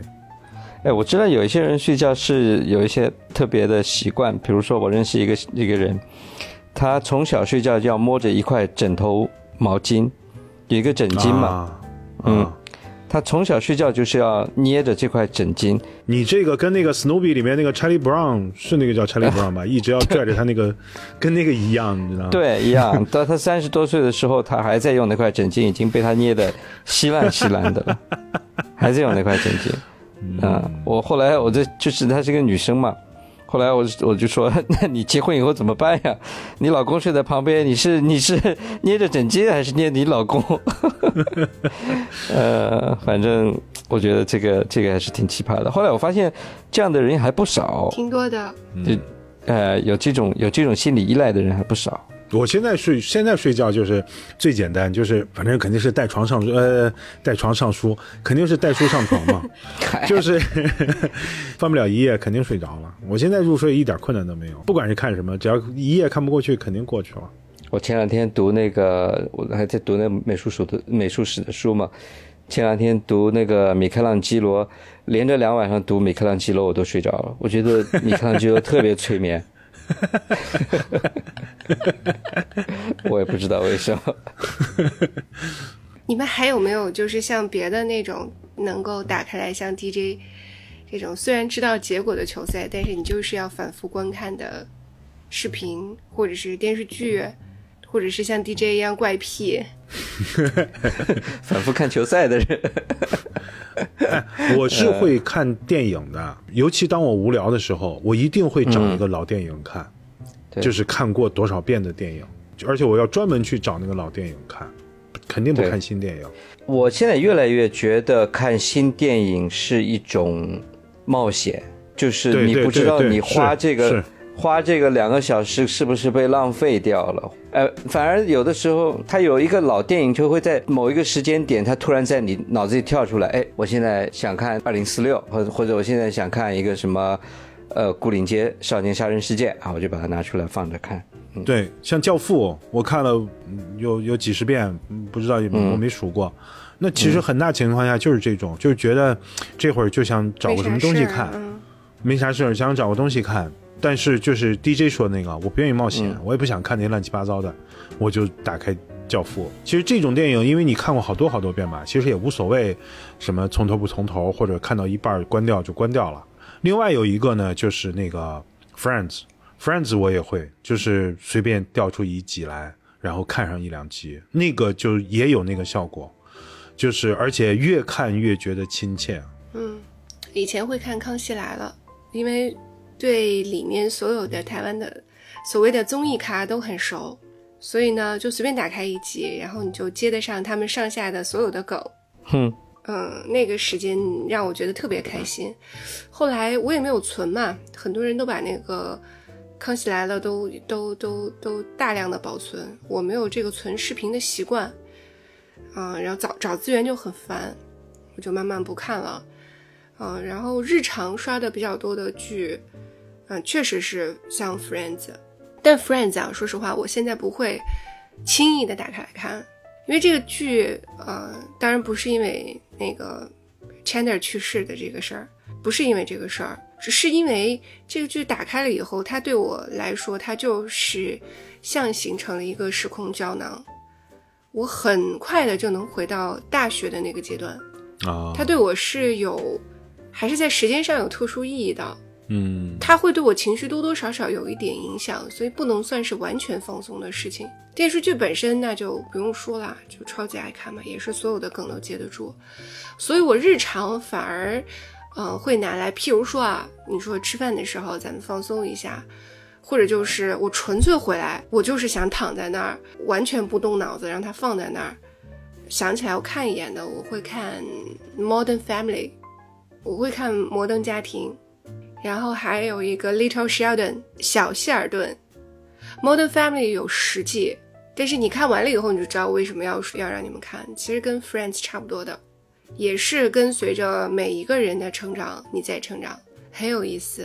Speaker 3: 哎，我知道有一些人睡觉是有一些特别的习惯，比如说我认识一个一个人，他从小睡觉就要摸着一块枕头毛巾，有一个枕巾嘛，
Speaker 2: 啊
Speaker 3: 嗯
Speaker 2: 啊。
Speaker 3: 他从小睡觉就是要捏着这块枕巾，
Speaker 2: 你这个跟那个 Snoopy 里面那个 Charlie Brown 是那个叫 Charlie Brown 吧，一直要拽着他那个，跟那个一样，你知道吗？
Speaker 3: 对，一样。到他三十多岁的时候，他还在用那块枕巾，已经被他捏得稀烂稀烂的了，还在用那块枕巾。啊、我后来我这就是她是个女生嘛，后来我我就说，那你结婚以后怎么办呀？你老公睡在旁边，你是你是 捏着枕巾还是捏你老公？呃，反正我觉得这个这个还是挺奇葩的。后来我发现这样的人还不少，
Speaker 1: 挺多的。
Speaker 3: 嗯呃有这种有这种心理依赖的人还不少。
Speaker 2: 我现在睡，现在睡觉就是最简单，就是反正肯定是带床上呃带床上书，肯定是带书上床嘛，就是 翻不了一夜肯定睡着了。我现在入睡一点困难都没有，不管是看什么，只要一夜看不过去，肯定过去了。
Speaker 3: 我前两天读那个，我还在读那美术史的美术史的书嘛。前两天读那个米开朗基罗，连着两晚上读米开朗基罗，我都睡着了。我觉得米开朗基罗特别催眠，我也不知道为什么。
Speaker 1: 你们还有没有就是像别的那种能够打开来像 DJ 这种虽然知道结果的球赛，但是你就是要反复观看的视频或者是电视剧，或者是像 DJ 一样怪癖？
Speaker 3: 反复看球赛的人，
Speaker 2: 我是会看电影的，尤其当我无聊的时候，我一定会找一个老电影看，
Speaker 3: 对。
Speaker 2: 就是看过多少遍的电影，而且我要专门去找那个老电影看，肯定不看新电影。
Speaker 3: 我现在越来越觉得看新电影是一种冒险，就是你不知道你花这个
Speaker 2: 是
Speaker 3: 花这个两个小时是不是被浪费掉了。呃，反而有的时候，它有一个老电影就会在某一个时间点，它突然在你脑子里跳出来，哎，我现在想看二零四六，或者或者我现在想看一个什么，呃，牯岭街少年杀人事件啊，我就把它拿出来放着看。
Speaker 2: 对，像《教父》，我看了嗯有有几十遍，嗯不知道有没有我没数过。那其实很大情况下就是这种，就是觉得这会儿就想找个什么东西看，
Speaker 1: 嗯，
Speaker 2: 没啥事儿，想找个东西看。但是就是 DJ 说那个，我不愿意冒险，我也不想看那些乱七八糟的，我就打开《教父》。其实这种电影，因为你看过好多好多遍吧，其实也无所谓，什么从头不从头，或者看到一半关掉就关掉了。另外有一个呢，就是那个 Friends。Friends 我也会，就是随便调出一集来，然后看上一两集，那个就也有那个效果，就是而且越看越觉得亲切。
Speaker 1: 嗯，以前会看《康熙来了》，因为对里面所有的台湾的所谓的综艺咖都很熟，所以呢，就随便打开一集，然后你就接得上他们上下的所有的梗。
Speaker 3: 哼，
Speaker 1: 嗯，那个时间让我觉得特别开心。后来我也没有存嘛，很多人都把那个《康熙来了》都都都都大量的保存，我没有这个存视频的习惯。嗯，然后找找资源就很烦，我就慢慢不看了。嗯，然后日常刷的比较多的剧，嗯，确实是像《Friends》，但《Friends》啊，说实话，我现在不会轻易的打开来看，因为这个剧，呃，当然不是因为那个 Chandler 去世的这个事儿，不是因为这个事儿，只是因为这个剧打开了以后，它对我来说，它就是像形成了一个时空胶囊，我很快的就能回到大学的那个阶段，
Speaker 2: 啊，
Speaker 1: 它对我是有，还是在时间上有特殊意义的。
Speaker 2: 嗯
Speaker 1: 它会对我情绪多多少少有一点影响，所以不能算是完全放松的事情。电视剧本身那就不用说啦，就超级爱看嘛，也是所有的梗都接得住。所以我日常反而，呃，会拿来，譬如说啊，你说吃饭的时候咱们放松一下，或者就是我纯粹回来，我就是想躺在那儿，完全不动脑子，让它放在那儿。想起来我看一眼的，我会看《Modern Family》，我会看《摩登家庭》。然后还有一个 Little Sheldon 小希尔顿，Modern Family 有十季，但是你看完了以后你就知道为什么要要让你们看，其实跟 Friends 差不多的，也是跟随着每一个人的成长，你在成长，很有意思。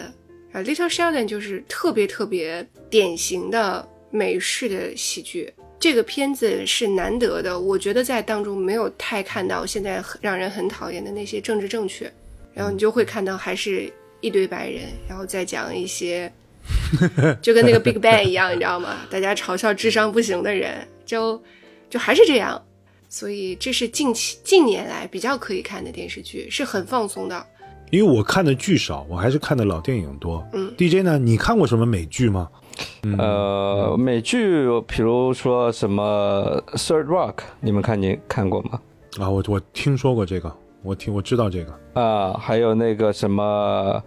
Speaker 1: 啊，《Little Sheldon》就是特别特别典型的美式的喜剧。这个片子是难得的，我觉得在当中没有太看到现在让人很讨厌的那些政治正确，然后你就会看到还是一堆白人，然后再讲一些，就跟那个 Big Bang 一样，你知道吗？大家嘲笑智商不行的人，就就还是这样。所以这是近期近年来比较可以看的电视剧，是很放松的。
Speaker 2: 因为我看的剧少，我还是看的老电影多。
Speaker 1: 嗯
Speaker 2: ，DJ 呢？你看过什么美剧吗？
Speaker 3: 呃，美剧，比如说什么《Third Rock》，你们看你看过吗？
Speaker 2: 啊，我我听说过这个，我听我知道这个。
Speaker 3: 啊，还有那个什么，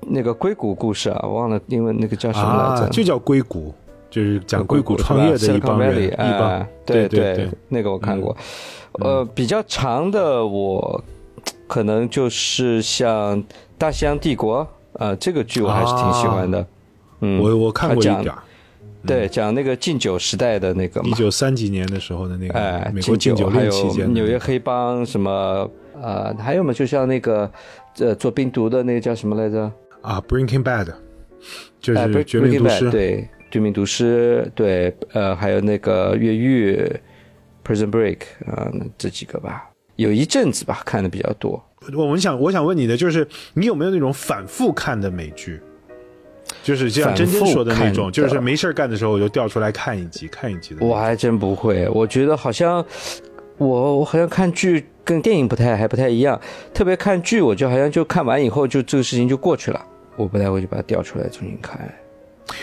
Speaker 3: 那个硅谷故事啊，忘了英文那个叫什么来着？
Speaker 2: 啊，就叫硅谷，就是讲硅谷创业的一帮人，一帮。
Speaker 3: 对
Speaker 2: 对对，
Speaker 3: 那个我看过。呃，比较长的我可能就是像《大西洋帝国》啊，这个剧我还是挺喜欢的。嗯，
Speaker 2: 我我看过一点。
Speaker 3: 对，讲那个禁酒时代的那个嘛，
Speaker 2: 一九三几年的时候的那个，
Speaker 3: 哎，
Speaker 2: 美国禁酒令期间，
Speaker 3: 纽约黑帮什么呃，还有嘛，就像那个呃做冰毒的那个叫什么来着？
Speaker 2: 啊，Breaking Bad，就是《绝命毒师》
Speaker 3: 对，《绝命毒师》对，呃，还有那个越狱，《Prison Break》啊，这几个吧，有一阵子吧看的比较多。
Speaker 2: 我们想，我想问你的就是，你有没有那种反复看的美剧？就是像真真说的那种，就是没事干的时候我就调出来看一集，看一集的。
Speaker 3: 我还真不会，我觉得好像我我好像看剧跟电影不太还不太一样，特别看剧，我就好像就看完以后就这个事情就过去了，我不太会去把它调出来重新看。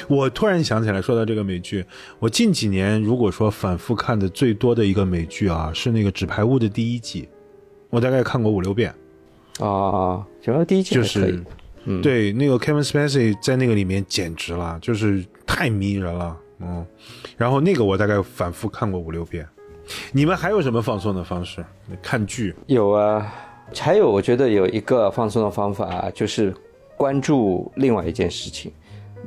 Speaker 2: 我突然想起来，说到这个美剧，我近几年如果说反复看的最多的一个美剧啊，是那个《纸牌屋》的第一季，我大概看过五六遍。
Speaker 3: 啊，主要第一季
Speaker 2: 就是。对，那个 Kevin Spacey 在那个里面简直了，就是太迷人了，嗯。然后那个我大概反复看过五六遍。你们还有什么放松的方式？看剧？
Speaker 3: 有啊，还有我觉得有一个放松的方法，就是关注另外一件事情，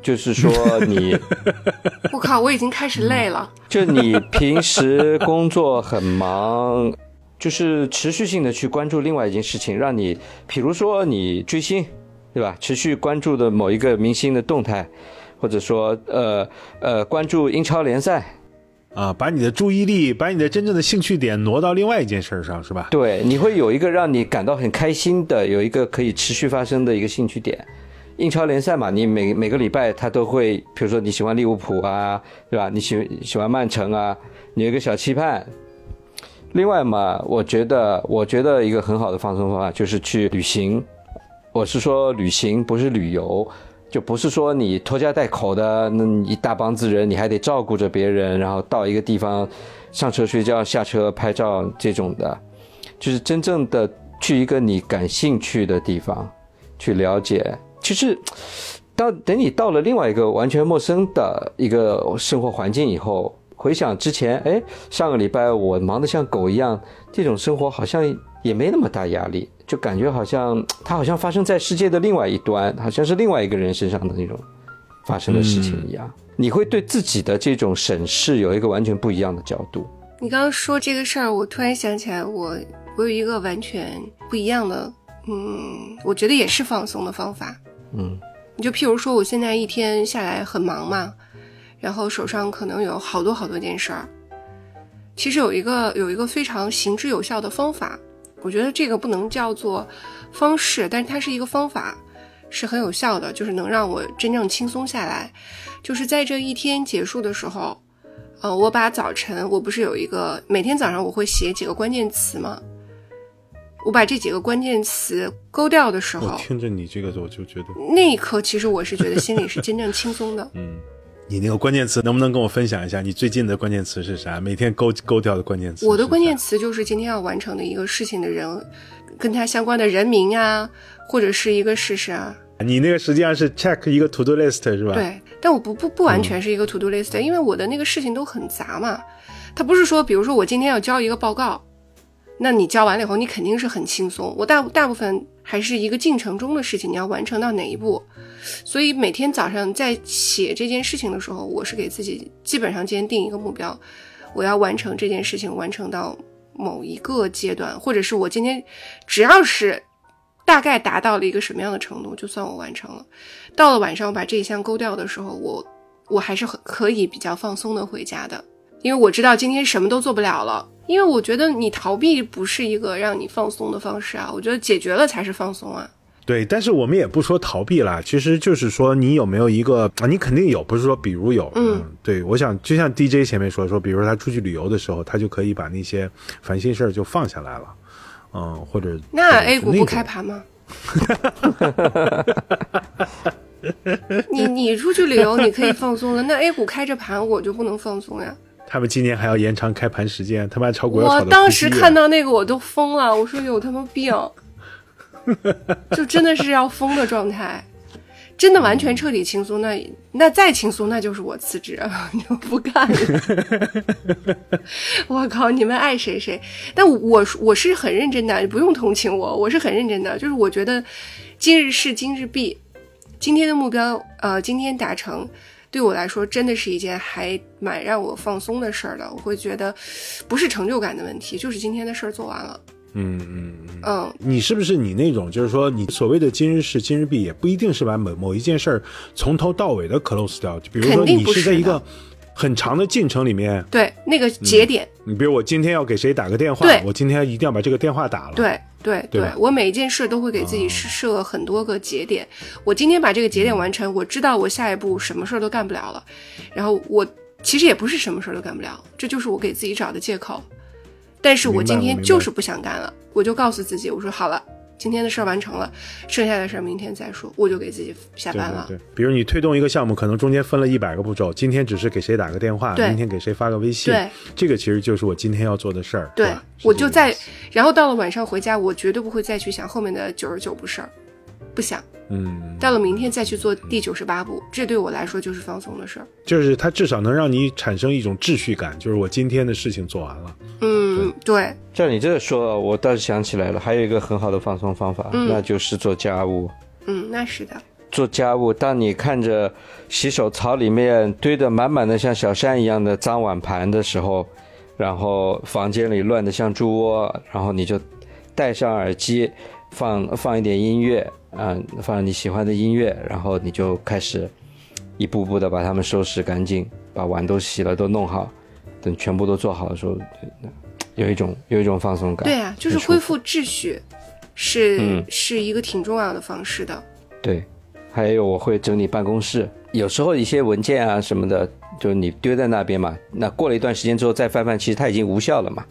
Speaker 3: 就是说你，
Speaker 1: 我靠，我已经开始累了。
Speaker 3: 就你平时工作很忙，就是持续性的去关注另外一件事情，让你，比如说你追星。对吧？持续关注的某一个明星的动态，或者说，呃呃，关注英超联赛，
Speaker 2: 啊，把你的注意力，把你的真正的兴趣点挪到另外一件事儿上，是吧？
Speaker 3: 对，你会有一个让你感到很开心的，有一个可以持续发生的一个兴趣点。英超联赛嘛，你每每个礼拜他都会，比如说你喜欢利物浦啊，对吧？你喜喜欢曼城啊，你有一个小期盼。另外嘛，我觉得，我觉得一个很好的放松方法就是去旅行。我是说旅行，不是旅游，就不是说你拖家带口的那一大帮子人，你还得照顾着别人，然后到一个地方上车睡觉、下车拍照这种的，就是真正的去一个你感兴趣的地方去了解。其实，到等你到了另外一个完全陌生的一个生活环境以后，回想之前，哎，上个礼拜我忙得像狗一样，这种生活好像也没那么大压力。就感觉好像 它好像发生在世界的另外一端，好像是另外一个人身上的那种发生的事情一样。你会对自己的这种审视有一个完全不一样的角度。
Speaker 1: 你刚刚说这个事儿，我突然想起来，我我有一个完全不一样的，嗯，我觉得也是放松的方法。
Speaker 3: 嗯，
Speaker 1: 你就譬如说，我现在一天下来很忙嘛，然后手上可能有好多好多件事儿。其实有一个有一个非常行之有效的方法。我觉得这个不能叫做方式，但是它是一个方法，是很有效的，就是能让我真正轻松下来。就是在这一天结束的时候，呃，我把早晨我不是有一个每天早上我会写几个关键词吗？我把这几个关键词勾掉的时候，
Speaker 2: 我听着你这个我就觉得
Speaker 1: 那一刻其实我是觉得心里是真正轻松的。
Speaker 2: 嗯。你那个关键词能不能跟我分享一下？你最近的关键词是啥？每天勾勾掉的关键词。
Speaker 1: 我的关键词就是今天要完成的一个事情的人，跟他相关的人名啊，或者是一个事实啊。
Speaker 2: 你那个实际上是 check 一个 to do list 是吧？
Speaker 1: 对，但我不不不完全是一个 to do list，、因为我的那个事情都很杂嘛。它不是说，比如说我今天要交一个报告，那你交完了以后，你肯定是很轻松。我大大部分还是一个进程中的事情，你要完成到哪一步？所以每天早上在写这件事情的时候，我是给自己基本上今天定一个目标，我要完成这件事情，完成到某一个阶段，或者是我今天只要是大概达到了一个什么样的程度，就算我完成了。到了晚上，我把这一项勾掉的时候，我我还是很可以比较放松的回家的，因为我知道今天什么都做不了了。因为我觉得你逃避不是一个让你放松的方式啊，我觉得解决了才是放松啊。
Speaker 2: 对，但是我们也不说逃避啦，其实就是说你有没有一个啊，你肯定有，不是说比如有，
Speaker 1: 嗯，
Speaker 2: 对，我想就像 DJ 前面说说，比如说他出去旅游的时候，他就可以把那些烦心事儿就放下来了，嗯，或者
Speaker 1: 那 A 股不开盘吗？你你出去旅游你可以放松了，那 A 股开着盘我就不能放松呀。
Speaker 2: 他们今年还要延长开盘时间，他妈炒股要炒
Speaker 1: 我当时看到那个我都疯了，我说有他妈病，就真的是要疯的状态。真的完全彻底轻松，那那再轻松，那就是我辞职，就不干了。我靠，你们爱谁谁，但我我是很认真的，不用同情我，我是很认真的。就是我觉得今日事今日毕，今天的目标呃今天达成，对我来说真的是一件还蛮让我放松的事儿的。我会觉得不是成就感的问题，就是今天的事儿做完了。
Speaker 2: 嗯嗯嗯。
Speaker 1: 嗯，
Speaker 2: 你是不是你那种，就是说你所谓的今日事今日毕，也不一定是把某某一件事儿从头到尾的 close 掉。就比如说你
Speaker 1: 是
Speaker 2: 在一个很长的进程里面，
Speaker 1: 对，那个节点。
Speaker 2: 你比如我今天要给谁打个电话，我今天一定要把这个电话打了。
Speaker 1: 对对
Speaker 2: 对吧
Speaker 1: 我每一件事都会给自己设设很多个节点。我今天把这个节点完成，我知道我下一步什么事儿都干不了了。然后我其实也不是什么事儿都干不了，这就是我给自己找的借口。但是我今天就是不想干了，我就告诉自己，我说好了，今天的事儿完成了，剩下的事儿明天再说，我就给自己下班了。
Speaker 2: 对对，比如你推动一个项目，可能中间分了一百个步骤，今天只是给谁打个电话，明天给谁发个微信，
Speaker 1: 对，
Speaker 2: 这个其实就是我今天要做的事儿。
Speaker 1: 对，我就在然后到了晚上回家，我绝对不会再去想后面的九十九步事儿，不想。
Speaker 2: 嗯，
Speaker 1: 到了明天再去做第九十八步，这对我来说就是放松的事儿。
Speaker 2: 就是它至少能让你产生一种秩序感，就是我今天的事情做完了。
Speaker 1: 嗯，对，
Speaker 3: 照你这说，我倒是想起来了，还有一个很好的放松方法，
Speaker 1: 嗯
Speaker 3: 那就是做家务。
Speaker 1: 嗯，那是的，
Speaker 3: 做家务，当你看着洗手槽里面堆得满满的像小山一样的脏碗盘的时候，然后房间里乱得像猪窝，然后你就戴上耳机，放放一点音乐，啊、放你喜欢的音乐，然后你就开始一步步的把它们收拾干净，把碗都洗了，都弄好，等全部都做好的时候，有一种有一种放松感。
Speaker 1: 对啊，就是恢复秩序，是、
Speaker 3: 嗯
Speaker 1: 是一个挺重要的方式的。
Speaker 3: 对，还有我会整理办公室，有时候一些文件啊什么的，就你丢在那边嘛，那过了一段时间之后再翻翻，其实它已经无效了嘛，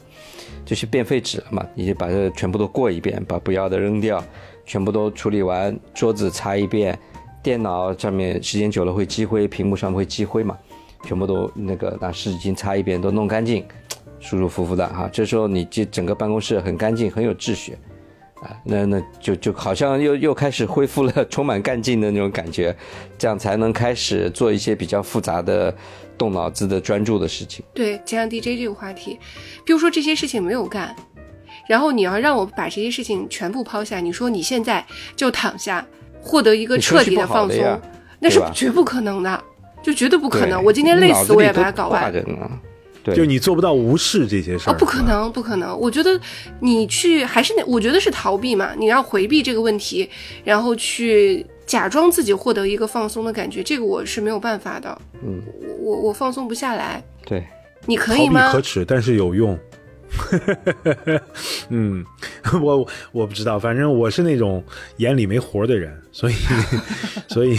Speaker 3: 就是变废纸了嘛，你就把这全部都过一遍，把不要的扔掉，全部都处理完，桌子擦一遍，电脑上面时间久了会积灰，屏幕上会积灰嘛，全部都那个拿湿纸巾擦一遍，都弄干净，舒舒服服的哈。这时候你这整个办公室很干净，很有秩序。啊，那那就就好像又又开始恢复了充满干劲的那种感觉，这样才能开始做一些比较复杂的、动脑子的专注的事情。
Speaker 1: 对，就像 DJ 这个话题，比如说这些事情没有干，然后你要让我把这些事情全部抛下，你说你现在就躺下，获得一个彻底的放松，那是绝不可能的，就绝对不可能。我今天累死，我也把它搞完。
Speaker 3: 对，
Speaker 2: 就你做不到无视这些事儿、
Speaker 1: 哦，不可能，不可能！我觉得你去还是那，我觉得是逃避嘛。你要回避这个问题，然后去假装自己获得一个放松的感觉，这个我是没有办法的。
Speaker 3: 嗯，
Speaker 1: 我我我放松不下来，
Speaker 3: 对，
Speaker 1: 你可以吗
Speaker 2: 可？耻，但是有用。嗯，我我不知道，反正我是那种眼里没活的人，所以 所以，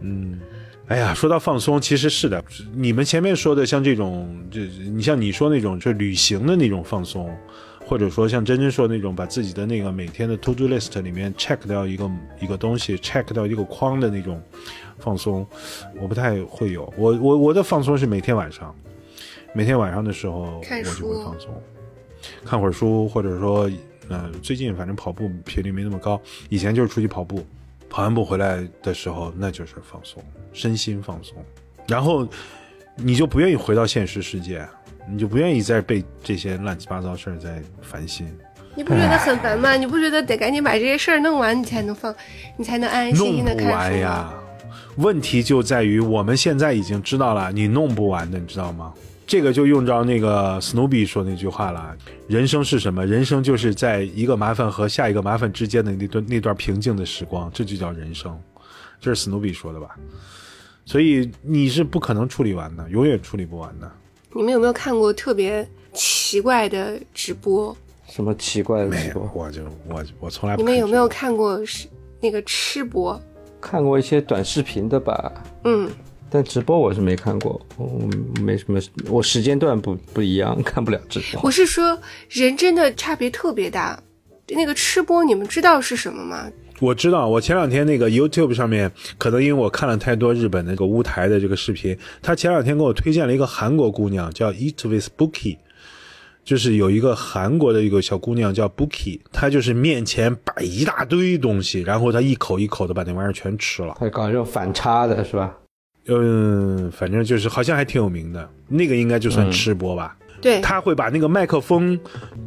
Speaker 2: 嗯，哎呀，说到放松，其实是的，你们前面说的像这种，就你像你说那种，就旅行的那种放松，或者说像真真说那种，把自己的那个每天的 to do list 里面 check 掉一个一个东西，check 掉一个框的那种放松，我不太会有。我我我的放松是每天晚上，每天晚上的时候我就会放松，看会儿书，或者说，呃，最近反正跑步频率没那么高，以前就是出去跑步，跑完步回来的时候那就是放松，身心放松，然后你就不愿意回到现实世界，你就不愿意再被这些乱七八糟事儿再烦心。
Speaker 1: 你不觉得很烦吗？你不觉得得赶紧把这些事儿弄完，你才能放，你才能安安心心的看
Speaker 2: 不完呀？。问题就在于我们现在已经知道了，你弄不完的，你知道吗？这个就用着那个史努比说那句话了：人生是什么？人生就是在一个麻烦和下一个麻烦之间的那段那段平静的时光，这就叫人生。这是史努比说的吧？所以你是不可能处理完的，永远处理不完的。
Speaker 1: 你们有没有看过特别奇怪的直播？
Speaker 3: 什么奇怪的，直播？
Speaker 2: 我就我我从来不
Speaker 1: 你们有没有
Speaker 2: 看
Speaker 1: 看过是那个吃播？
Speaker 3: 看过一些短视频的吧，
Speaker 1: 嗯，
Speaker 3: 但直播我是没看过，我没什么，我时间段不不一样，看不了直播。
Speaker 1: 我是说人真的差别特别大。那个吃播，你们知道是什么吗？
Speaker 2: 我知道，我前两天那个 YouTube 上面，可能因为我看了太多日本那个乌台的这个视频，他前两天给我推荐了一个韩国姑娘，叫 Eat with Bookie，就是有一个韩国的一个小姑娘叫 Bookie，她就是面前摆一大堆东西，然后她一口一口的把那玩意儿全吃了。
Speaker 3: 她搞这种反差的是吧？
Speaker 2: 嗯，反正就是好像还挺有名的，那个应该就算吃播吧。
Speaker 1: 对，
Speaker 2: 他会把那个麦克风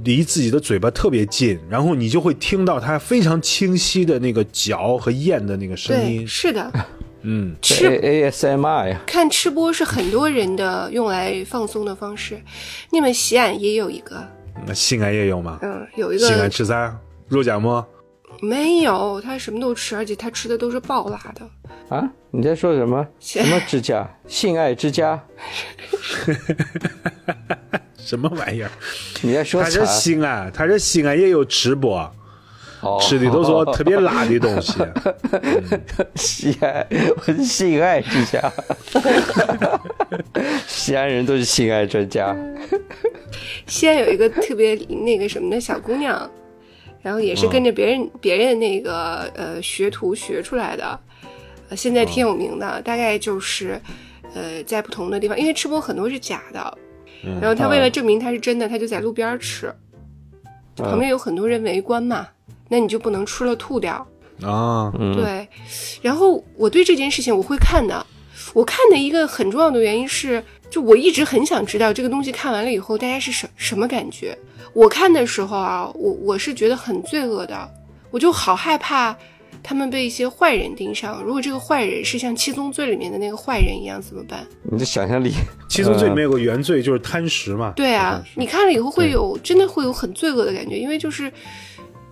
Speaker 2: 离自己的嘴巴特别近，然后你就会听到他非常清晰的那个嚼和咽的那个声
Speaker 1: 对，
Speaker 2: 音。
Speaker 1: 是的，
Speaker 2: 嗯，
Speaker 1: 吃
Speaker 3: ASMR 呀，
Speaker 1: 看吃播是很多人的用来放松的方式。你们西安也有一个，
Speaker 2: 那西安也有吗？
Speaker 1: 嗯，有一个
Speaker 2: 西安
Speaker 1: 个
Speaker 2: 吃啥？肉夹馍？
Speaker 1: 没有，他什么都吃，而且他吃的都是爆辣的。
Speaker 3: 啊，你在说什么？什么之家？性爱之家？
Speaker 2: 什么玩意儿？
Speaker 3: 你在说
Speaker 2: 他是？西安，他是西安也有吃播，
Speaker 3: 哦
Speaker 2: 吃的都是特别辣的东西。
Speaker 3: 西安，我是性爱之家。西安人都是性爱专家。
Speaker 1: 西安有一个特别那个什么的小姑娘，然后也是跟着别人、别人那个呃学徒学出来的，呃，现在挺有名的，大概就是呃在不同的地方，因为吃播很多是假的，然后他为了证明他是真的，他就在路边儿吃，旁边有很多人围观嘛，那你就不能吃了吐掉。
Speaker 2: 啊，
Speaker 1: 对，然后我对这件事情我会看的，我看的一个很重要的原因是，就我一直很想知道这个东西看完了以后大家是什什么感觉。我看的时候啊，我我是觉得很罪恶的，我就好害怕他们被一些坏人盯上。如果这个坏人是像《七宗罪》里面的那个坏人一样怎么办？
Speaker 3: 你的想象力，
Speaker 2: 七宗罪里面有个原罪就是贪食嘛。
Speaker 1: 对啊，你看了以后会有真的会有很罪恶的感觉，因为就是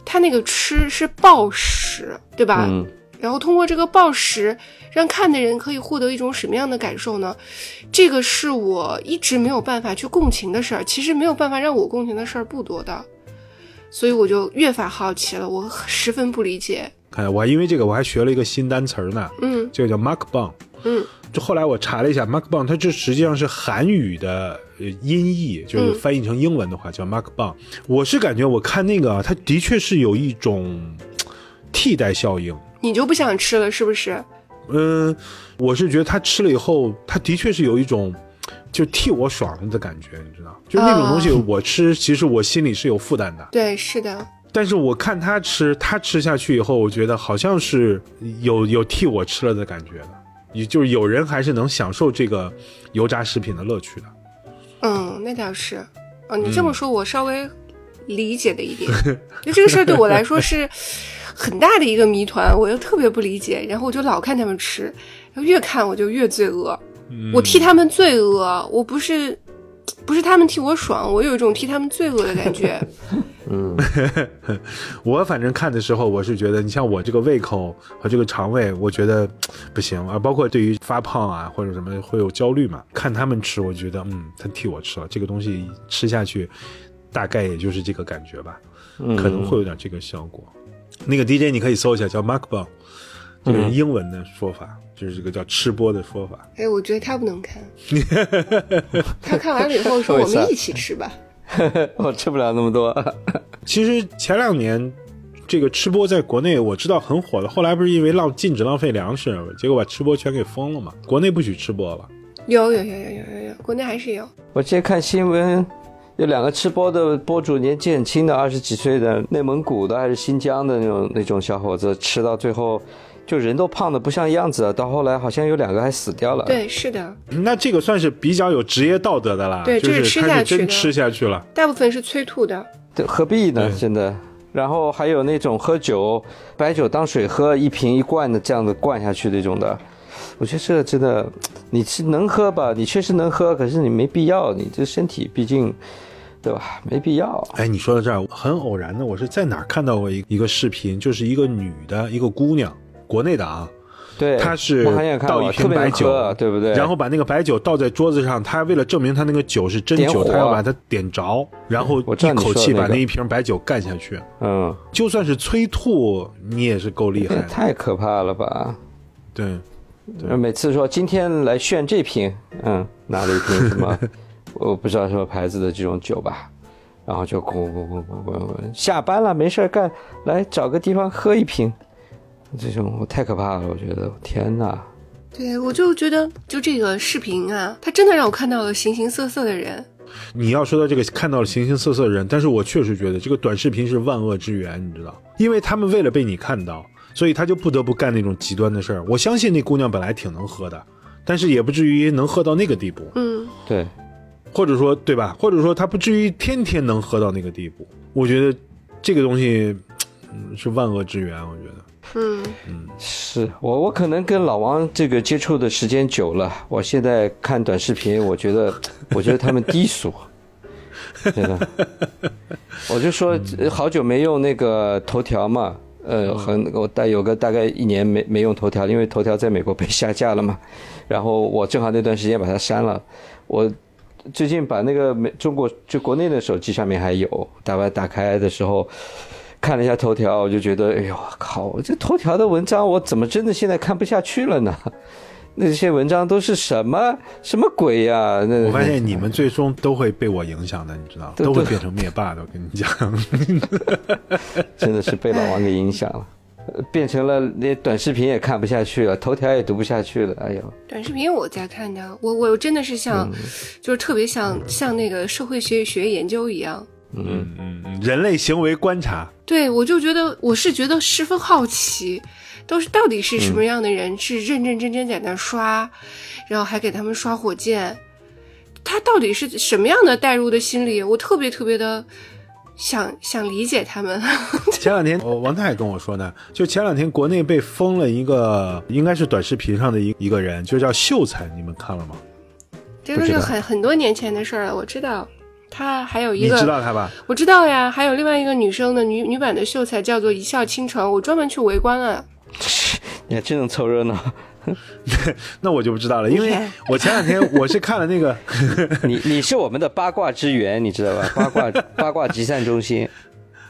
Speaker 1: 他那个吃是暴食，对吧？
Speaker 3: 嗯，
Speaker 1: 然后通过这个暴食，让看的人可以获得一种什么样的感受呢？这个是我一直没有办法去共情的事儿。其实没有办法让我共情的事儿不多的，所以我就越发好奇了。我十分不理解。
Speaker 2: 看我还因为这个我还学了一个新单词儿呢，
Speaker 1: 嗯
Speaker 2: 这个叫 “mark bang”，。
Speaker 1: 嗯，
Speaker 2: 就后来我查了一下 “mark bang”，它这实际上是韩语的呃音译，就是
Speaker 1: 嗯
Speaker 2: 翻译成英文的话叫 “mark bang”。我是感觉我看那个啊，它的确是有一种替代效应。
Speaker 1: 你就不想吃了是不是？
Speaker 2: 嗯，我是觉得他吃了以后，他的确是有一种就替我爽了的感觉，你知道，就那种东西我吃，其实我心里是有负担的。
Speaker 1: 对，是的，
Speaker 2: 但是我看他吃，他吃下去以后，我觉得好像是有有替我吃了的感觉的，也就是有人还是能享受这个油炸食品的乐趣的。
Speaker 1: 嗯，那倒是。哦，你这么说，我稍微理解了一点。就这个事儿对我来说是很大的一个谜团，我又特别不理解，然后我就老看他们吃，然后越看我就越罪恶。我替他们罪恶，我不是不是他们替我爽，我有一种替他们罪恶的感觉。
Speaker 2: 嗯 我反正看的时候，我是觉得，你像我这个胃口和这个肠胃，我觉得 不行啊。包括对于发胖啊或者什么会有焦虑嘛。看他们吃，我觉得嗯，他替我吃了这个东西，吃下去大概也就是这个感觉吧，可能会有点这个效果。那个 DJ 你可以搜一下，叫 Mark Bong，就是英文的说法，就是这个叫吃播的说法。
Speaker 1: 哎，我觉得他不能看，他看完了以后说 我们一起吃吧。
Speaker 3: 我吃不了那么多。
Speaker 2: 其实前两年这个吃播在国内我知道很火的，后来不是因为浪禁止浪费粮食，结果把吃播全给封了嘛？国内不许吃播了。
Speaker 1: 有有有有有有有，国内还是有。
Speaker 3: 我今天看新闻，有两个吃播的博主，年纪很轻的，二十几岁的，内蒙古的还是新疆的那种那种小伙子，吃到最后就人都胖的不像样子了，到后来好像有两个还死掉了。，
Speaker 1: 对，是的，
Speaker 2: 那这个算是比较有职业道德的啦，
Speaker 1: 对
Speaker 2: 就是他
Speaker 1: 吃下去
Speaker 2: 真吃下去了。
Speaker 1: 大部分是催吐的。
Speaker 3: 对何必呢？真的。然后还有那种喝酒，白酒当水喝，一瓶一罐的这样子灌下去那种的，我觉得这个真的，你是能喝吧？你确实能喝，可是你没必要，你这身体毕竟，对吧？没必要。
Speaker 2: 哎，你说到这儿，很偶然的，我是在哪儿看到过一一个视频，就是一个女的，一个姑娘，国内的啊，
Speaker 3: 对，
Speaker 2: 她是倒一瓶白酒，
Speaker 3: 对不对？
Speaker 2: 然后把那个白酒倒在桌子上，她为了证明她那个酒是真酒，
Speaker 3: 点火
Speaker 2: 她要把它点着，然后一口气把那一瓶白酒干下去。
Speaker 3: 嗯，
Speaker 2: 就算是催吐，你也是够厉害的。
Speaker 3: 太可怕了吧？
Speaker 2: 对，
Speaker 3: 每次说今天来炫这瓶，嗯，拿了一瓶什么，我不知道什么牌子的这种酒吧，然后就咣咣咣咣咣咣，下班了没事儿干，来找个地方喝一瓶，这种我太可怕了，我觉得天哪！
Speaker 1: 对我就觉得，就这个视频啊，它真的让我看到了形形色色的人。
Speaker 2: 你要说到这个看到了形形色色的人，但是我确实觉得这个短视频是万恶之源，你知道，因为他们为了被你看到，所以他就不得不干那种极端的事儿。我相信那姑娘本来挺能喝的，但是也不至于能喝到那个地步，
Speaker 1: 嗯，
Speaker 3: 对，
Speaker 2: 或者说对吧？或者说他不至于天天能喝到那个地步。我觉得这个东西，嗯，是万恶之源。我觉得。
Speaker 1: 嗯，
Speaker 3: 是我我可能跟老王这个接触的时间久了，我现在看短视频，我觉得我觉得他们低俗，真的。我就说呃好久没用那个头条嘛，呃，很我大有个大概一年没没用头条，因为头条在美国被下架了嘛，然后我正好那段时间把它删了，我。最近把那个美中国就国内的手机上面还有，打完打开的时候，看了一下头条，我就觉得，哎呦靠！这头条的文章我怎么真的现在看不下去了呢？那些文章都是什么什么鬼呀、那
Speaker 2: 我发现你们最终都会被我影响的，你知道，
Speaker 3: 对对
Speaker 2: 都会变成灭霸的。我跟你讲，
Speaker 3: 真的是被老王给影响了，呃变成了连短视频也看不下去了，头条也读不下去了。哎呦，
Speaker 1: 短视频我在看的，我我真的是像，就是特别像像那个社会学学研究一样。
Speaker 2: 嗯嗯嗯，人类行为观察，
Speaker 1: 对，我就觉得我是觉得十分好奇，都是到底是什么样的人是认认真真在那刷，然后还给他们刷火箭，他到底是什么样的代入的心理？我特别特别的想想理解他们。
Speaker 2: 前两天，我王太跟我说呢，就前两天国内被封了一个，应该是短视频上的一一个人，就叫秀才，你们看了吗？
Speaker 1: 这都是很很多年前的事儿了，我知道。他还有一个
Speaker 2: 你
Speaker 1: 个，
Speaker 2: 知道他吧？
Speaker 1: 我知道呀，还有另外一个女生的女女版的秀才叫做一笑倾城，我专门去围观了。
Speaker 3: 你还真能凑热闹。
Speaker 2: 那我就不知道了，因为我前两天 我是看了那个，
Speaker 3: 你你是我们的八卦之源，你知道吧？八卦 八卦集散中心。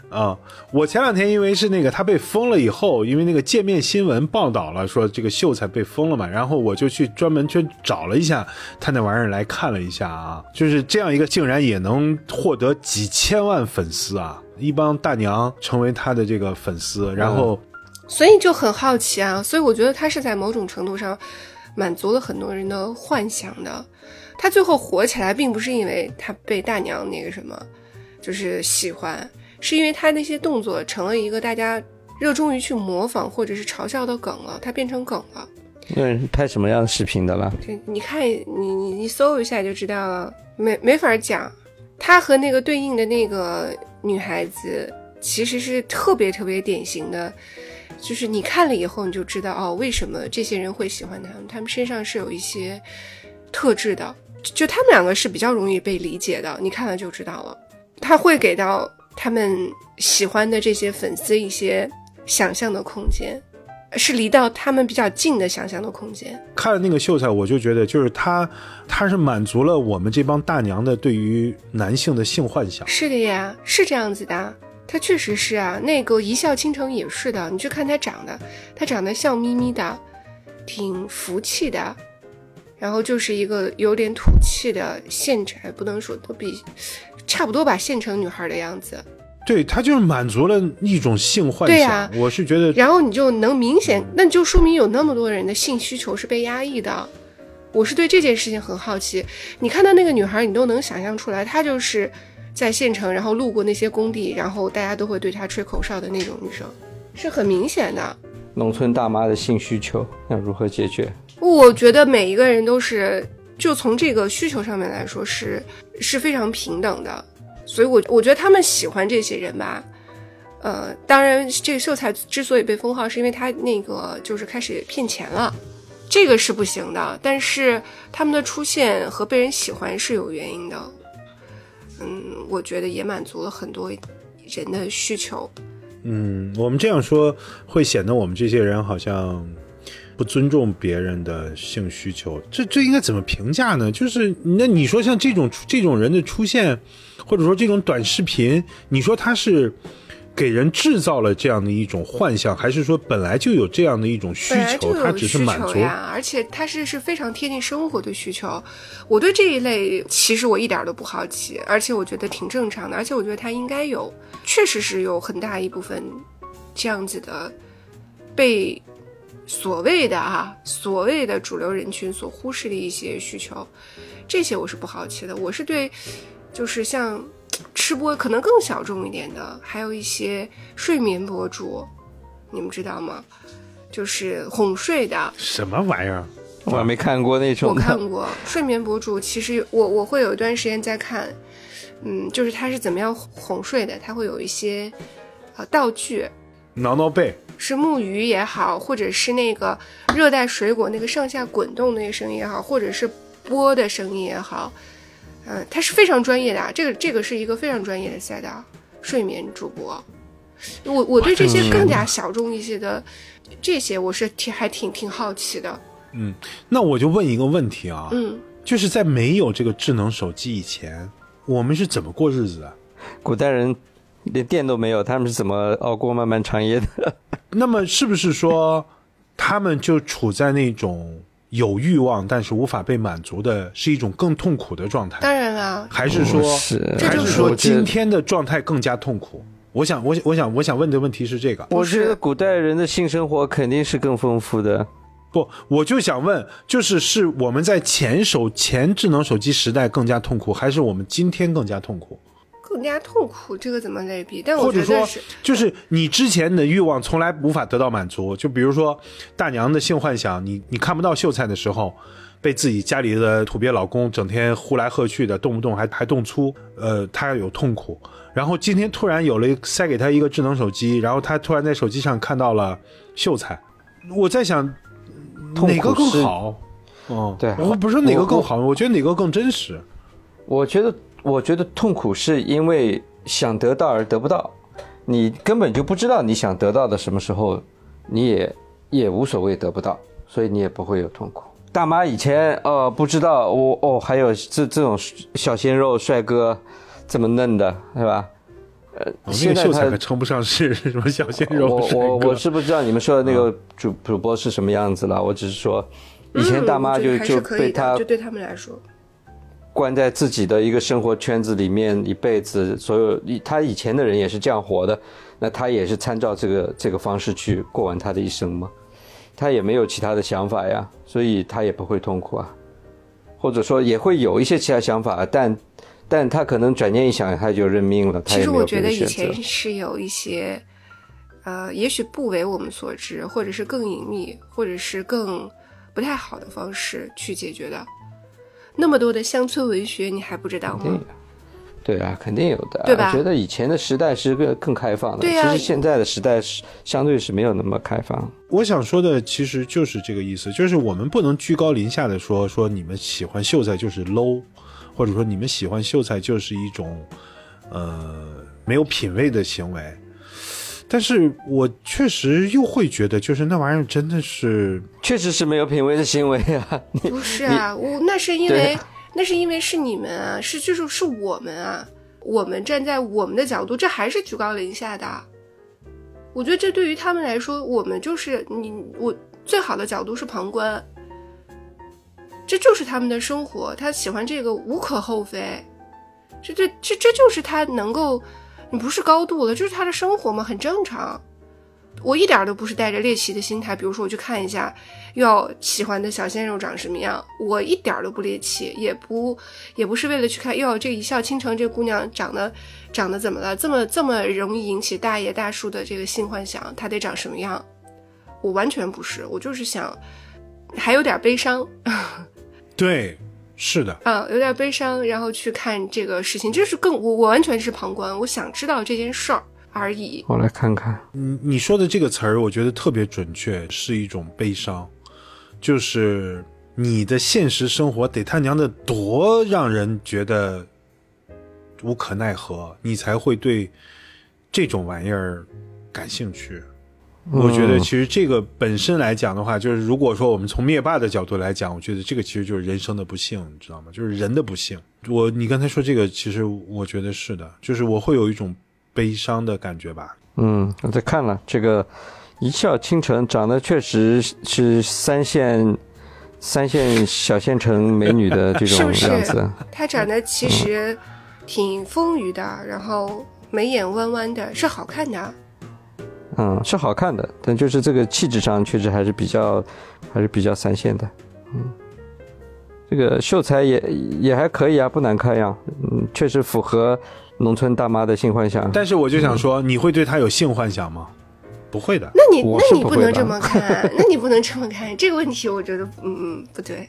Speaker 2: 啊、我前两天因为是那个他被封了以后，因为那个界面新闻报道了说这个秀才被封了嘛，然后我就去专门去找了一下他那玩意儿来看了一下啊，就是这样一个竟然也能获得几千万粉丝啊，一帮大娘成为他的这个粉丝，然后
Speaker 1: 所以就很好奇啊，所以我觉得他是在某种程度上满足了很多人的幻想的。他最后火起来，并不是因为他被大娘那个什么，就是喜欢，是因为他那些动作成了一个大家热衷于去模仿或者是嘲笑的梗了，他变成梗了。
Speaker 3: 那人拍什么样的视频的了？
Speaker 1: 这你看，你你你搜一下就知道了，没没法讲。他和那个对应的那个女孩子，其实是特别特别典型的，就是你看了以后你就知道哦，为什么这些人会喜欢他们，他们身上是有一些特质的，就就他们两个是比较容易被理解的，你看了就知道了。他会给到他们喜欢的这些粉丝一些想象的空间，是离到他们比较近的想象的空间。
Speaker 2: 看了那个秀才，我就觉得就是他他是满足了我们这帮大娘的对于男性的性幻想。
Speaker 1: 是的呀，是这样子的，他确实是啊。那个一笑倾城也是的，你去看他长得，他长得笑眯眯的，挺福气的，然后就是一个有点土气的县城，不能说都比，差不多吧，县城女孩的样子。
Speaker 2: 对他就是满足了一种性幻想，
Speaker 1: 对呀
Speaker 2: 我是觉得
Speaker 1: 然后你就能明显，那就说明有那么多人的性需求是被压抑的。我是对这件事情很好奇。你看到那个女孩，你都能想象出来，她就是在县城，然后路过那些工地，然后大家都会对她吹口哨的那种女生，是很明显的。
Speaker 3: 农村大妈的性需求要如何解决？
Speaker 1: 我觉得每一个人都是，就从这个需求上面来说是是非常平等的，所以我我觉得他们喜欢这些人吧。呃，当然，这个秀才之所以被封号，是因为他那个就是开始骗钱了。这个是不行的。但是他们的出现和被人喜欢是有原因的。嗯，我觉得也满足了很多人的需求。
Speaker 2: 嗯，我们这样说会显得我们这些人好像不尊重别人的性需求。这这应该怎么评价呢？就是那你说像这种这种人的出现，或者说这种短视频，你说他是给人制造了这样的一种幻象，还是说本来就有这样的一种需求，他只是满足
Speaker 1: 呀？而且他是是非常贴近生活的需求。我对这一类其实我一点都不好奇，而且我觉得挺正常的，而且我觉得他应该有。确实是有很大一部分这样子的被所谓的啊所谓的主流人群所忽视的一些需求，这些我是不好奇的。我是对，就是像吃播可能更小众一点的，还有一些睡眠博主，你们知道吗？就是哄睡的。
Speaker 2: 什么玩意儿？
Speaker 3: 我还没看过那种。
Speaker 1: 我看过睡眠博主，其实我我会有一段时间在看。嗯，就是他是怎么样哄睡的？他会有一些，呃，道具，
Speaker 2: 挠挠背，
Speaker 1: 是木鱼也好，或者是那个热带水果那个上下滚动那个声音也好，或者是波的声音也好，嗯，他是非常专业的啊。这个这个是一个非常专业的赛道，睡眠主播。我我对这些更加小众一些的这些，我是挺还挺挺好奇的。
Speaker 2: 嗯，那我就问一个问题啊，
Speaker 1: 嗯，
Speaker 2: 就是在没有这个智能手机以前。我们是怎么过日子的？
Speaker 3: 古代人连电都没有，他们是怎么熬过漫漫长夜的？
Speaker 2: 那么是不是说，他们就处在那种有欲望但是无法被满足的，是一种更痛苦的状态？
Speaker 1: 当然了，
Speaker 2: 还是说，还是说今天的状态更加痛苦？我想，我我想，我想问的问题是这个。
Speaker 3: 我觉得古代人的性生活肯定是更丰富的。
Speaker 2: 不，我就想问，就是是我们在前手前智能手机时代更加痛苦，还是我们今天更加痛苦？
Speaker 1: 更加痛苦，这个怎么类比？但
Speaker 2: 或者说，就是你之前的欲望从来无法得到满足，就比如说大娘的性幻想，你你看不到秀才的时候，被自己家里的土鳖老公整天呼来喝去的，动不动还还动粗，呃，他有痛苦。然后今天突然有了塞给他一个智能手机，然后他突然在手机上看到了秀才，我在想。哪个更好？哦，
Speaker 3: 对，
Speaker 2: 我不是说哪个更好，我觉得哪个更真实。
Speaker 3: 我觉得，我觉得痛苦是因为想得到而得不到，你根本就不知道你想得到的什么时候，你也也无所谓得不到，所以你也不会有痛苦。大妈以前哦不知道我哦还有这这种小鲜肉帅哥这么嫩的，是吧？
Speaker 2: 呃，现在他可称不上是什么小鲜肉。
Speaker 3: 我我我是不知道你们说的那个主主播是什么样子了。我只是说，以前大妈就就被他
Speaker 1: 就对他们来说，
Speaker 3: 关在自己的一个生活圈子里面一辈子。所有他以前的人也是这样活的，那他也是参照这个这个方式去过完他的一生吗？他也没有其他的想法呀，所以他也不会痛苦啊，或者说也会有一些其他想法，但。但他可能转念一想，他就认命了。
Speaker 1: 其实我觉得以前是有一些，呃，也许不为我们所知，或者是更隐秘，或者是更不太好的方式去解决的。那么多的乡村文学，你还不知道吗？
Speaker 3: 对啊，肯定有的。
Speaker 1: 对吧？
Speaker 3: 我觉得以前的时代是个更开放的。
Speaker 1: 对
Speaker 3: 其实现在的时代是相对是没有那么开放。
Speaker 2: 我想说的其实就是这个意思，就是我们不能居高临下的说说你们喜欢秀才就是 low。或者说你们喜欢秀才就是一种，呃，没有品位的行为，但是我确实又会觉得，就是那玩意儿真的是，
Speaker 3: 确实是没有品位的行为啊！
Speaker 1: 不是啊，我那是因为那是因为是你们啊，是就是是我们啊，我们站在我们的角度，这还是居高临下的。我觉得这对于他们来说，我们就是你我最好的角度是旁观。这就是他们的生活，他喜欢这个无可厚非，这这这这就是他能够，不是高度了，就是他的生活嘛，很正常。我一点都不是带着猎奇的心态，比如说我去看一下，要喜欢的小鲜肉长什么样，我一点都不猎奇，也不也不是为了去看，哟，这一笑倾城这姑娘长得长得怎么了，这么这么容易引起大爷大叔的这个性幻想，她得长什么样？我完全不是，我就是想还有点悲伤。
Speaker 2: 对，是的，
Speaker 1: 啊，有点悲伤，然后去看这个事情，就是更我我完全是旁观，我想知道这件事儿而已。
Speaker 3: 我来看看，
Speaker 2: 你你说的这个词儿，我觉得特别准确，是一种悲伤，就是你的现实生活得他娘的多让人觉得无可奈何，你才会对这种玩意儿感兴趣。我觉得其实这个本身来讲的话，就是如果说我们从灭霸的角度来讲，我觉得这个其实就是人生的不幸，你知道吗？就是人的不幸。我你刚才说这个，其实我觉得是的，就是我会有一种悲伤的感觉吧。
Speaker 3: 嗯，我在看了这个一笑倾城，长得确实是三线三线小县城美女的这种
Speaker 1: 是不是
Speaker 3: 样子。
Speaker 1: 她长得其实挺丰腴的，然后眉眼弯弯的，是好看的。
Speaker 3: 嗯，是好看的，但就是这个气质上确实还是比较还是比较三线的。嗯，这个秀才也也还可以啊，不难看呀。嗯，确实符合农村大妈的性幻想。
Speaker 2: 但是我就想说，你会对他有性幻想吗？不会的。
Speaker 1: 那你那你
Speaker 3: 不
Speaker 1: 能这么看，那你不能这么看。这个问题我觉得，嗯嗯，不对，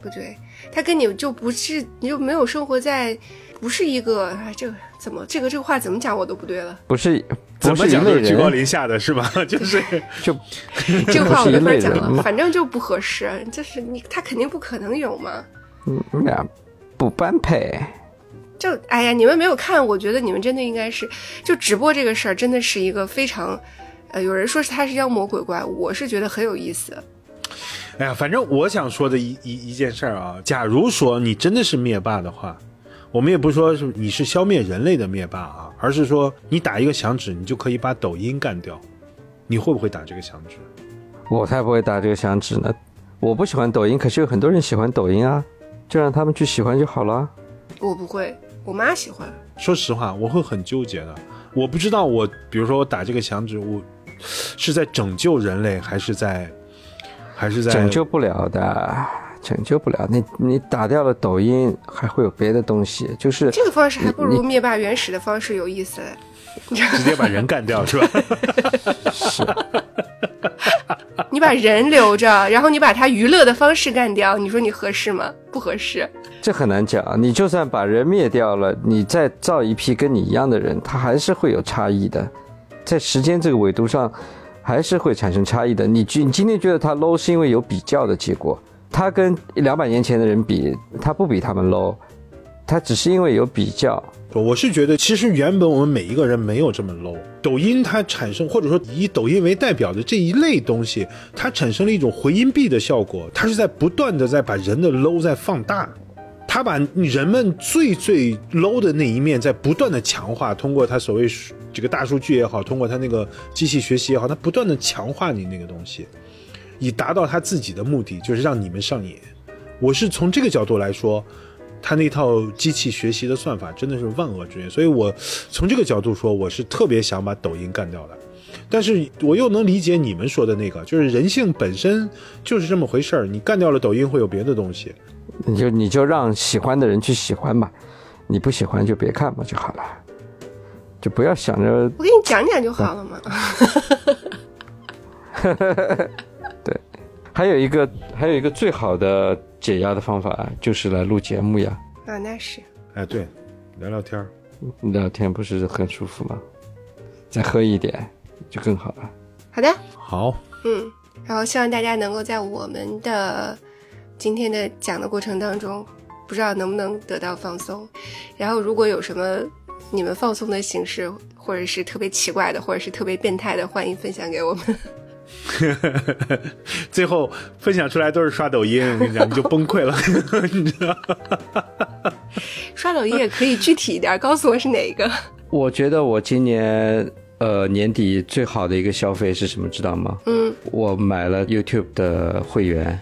Speaker 1: 不对，他跟你就不是，你就没有生活在，不是一个，啊，这个怎么这个这个话怎么讲我都不对了。
Speaker 3: 不是
Speaker 2: 怎么
Speaker 3: 不是一类
Speaker 2: 讲都是居高，临下的是吧？就是
Speaker 3: 就
Speaker 1: 这个话我没法讲了，反正就不合适，就是你他肯定不可能有嘛。
Speaker 3: 嗯呀，不般配。
Speaker 1: 就哎呀，你们没有看，我觉得你们真的应该是，就直播这个事儿真的是一个非常，呃，有人说是他是妖魔鬼怪，我是觉得很有意思。
Speaker 2: 哎呀，反正我想说的一一一件事儿啊，假如说你真的是灭霸的话，我们也不是说是你是消灭人类的灭霸啊，而是说你打一个响指，你就可以把抖音干掉，你会不会打这个响指？
Speaker 3: 我才不会打这个响指呢！我不喜欢抖音，可是有很多人喜欢抖音啊，就让他们去喜欢就好了。
Speaker 1: 我不会，我妈喜欢。
Speaker 2: 说实话，我会很纠结的。我不知道我，比如说我打这个响指，我是在拯救人类，还是在，还是在
Speaker 3: 拯救不了的，拯救不了。你你打掉了抖音，还会有别的东西，就是
Speaker 1: 这个方式还不如灭霸原始的方式有意思嘞。
Speaker 2: 直接把人干掉，是吧？
Speaker 3: 是
Speaker 1: 你把人留着，然后你把他娱乐的方式干掉，你说你合适吗？不合适。
Speaker 3: 这很难讲。你就算把人灭掉了，你再造一批跟你一样的人，他还是会有差异的，在时间这个维度上，还是会产生差异的。你今你今天觉得他 low，是因为有比较的结果。他跟两百年前的人比，他不比他们 low，他只是因为有比较。
Speaker 2: 我是觉得，其实原本我们每一个人没有这么 low。抖音它产生，或者说以抖音为代表的这一类东西，它产生了一种回音壁的效果，它是在不断的在把人的 low 在放大，它把人们最最 low 的那一面在不断的强化，通过它所谓这个大数据也好，通过它那个机器学习也好，它不断的强化你那个东西，以达到他自己的目的，就是让你们上瘾。我是从这个角度来说。他那套机器学习的算法真的是万恶之源，所以我从这个角度说，我是特别想把抖音干掉的。但是我又能理解你们说的那个，就是人性本身就是这么回事儿，你干掉了抖音会有别的东西。
Speaker 3: 你就你就让喜欢的人去喜欢吧，你不喜欢就别看嘛就好了，就不要想着
Speaker 1: 我给你讲讲就好了嘛。
Speaker 3: 对。还有一个还有一个最好的解压的方法就是来录节目呀。
Speaker 1: 啊，那是。
Speaker 2: 哎，对，聊聊天儿，
Speaker 3: 聊天不是很舒服吗？再喝一点就更好了。
Speaker 1: 好的，
Speaker 2: 好，
Speaker 1: 嗯，然后希望大家能够在我们的今天的讲的过程当中，不知道能不能得到放松。然后如果有什么你们放松的形式，或者是特别奇怪的，或者是特别变态的，欢迎分享给我们。
Speaker 2: 最后分享出来都是刷抖音，我跟你讲，你就崩溃了，你知道？
Speaker 1: 刷抖音也可以具体一点，告诉我是哪一个。
Speaker 3: 我觉得我今年呃年底最好的一个消费是什么，知道吗？
Speaker 1: 嗯，
Speaker 3: 我买了 YouTube 的会员，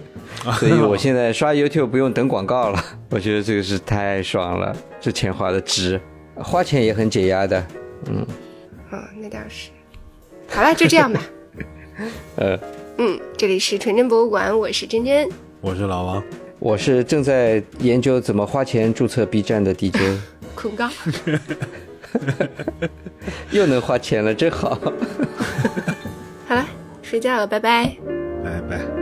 Speaker 3: 所以我现在刷 YouTube 不用等广告了。我觉得这个是太爽了，这钱花的值，花钱也很解压的。嗯，
Speaker 1: 哦，那倒是。好了，就这样吧。
Speaker 3: 呃，
Speaker 1: 嗯，这里是纯真博物馆，我是真真，
Speaker 2: 我是老王，
Speaker 3: 我是正在研究怎么花钱注册 B 站的 DJ，
Speaker 1: 恐高。
Speaker 3: 又能花钱了，真好。
Speaker 1: 好了，睡觉了，拜拜。
Speaker 2: 拜拜。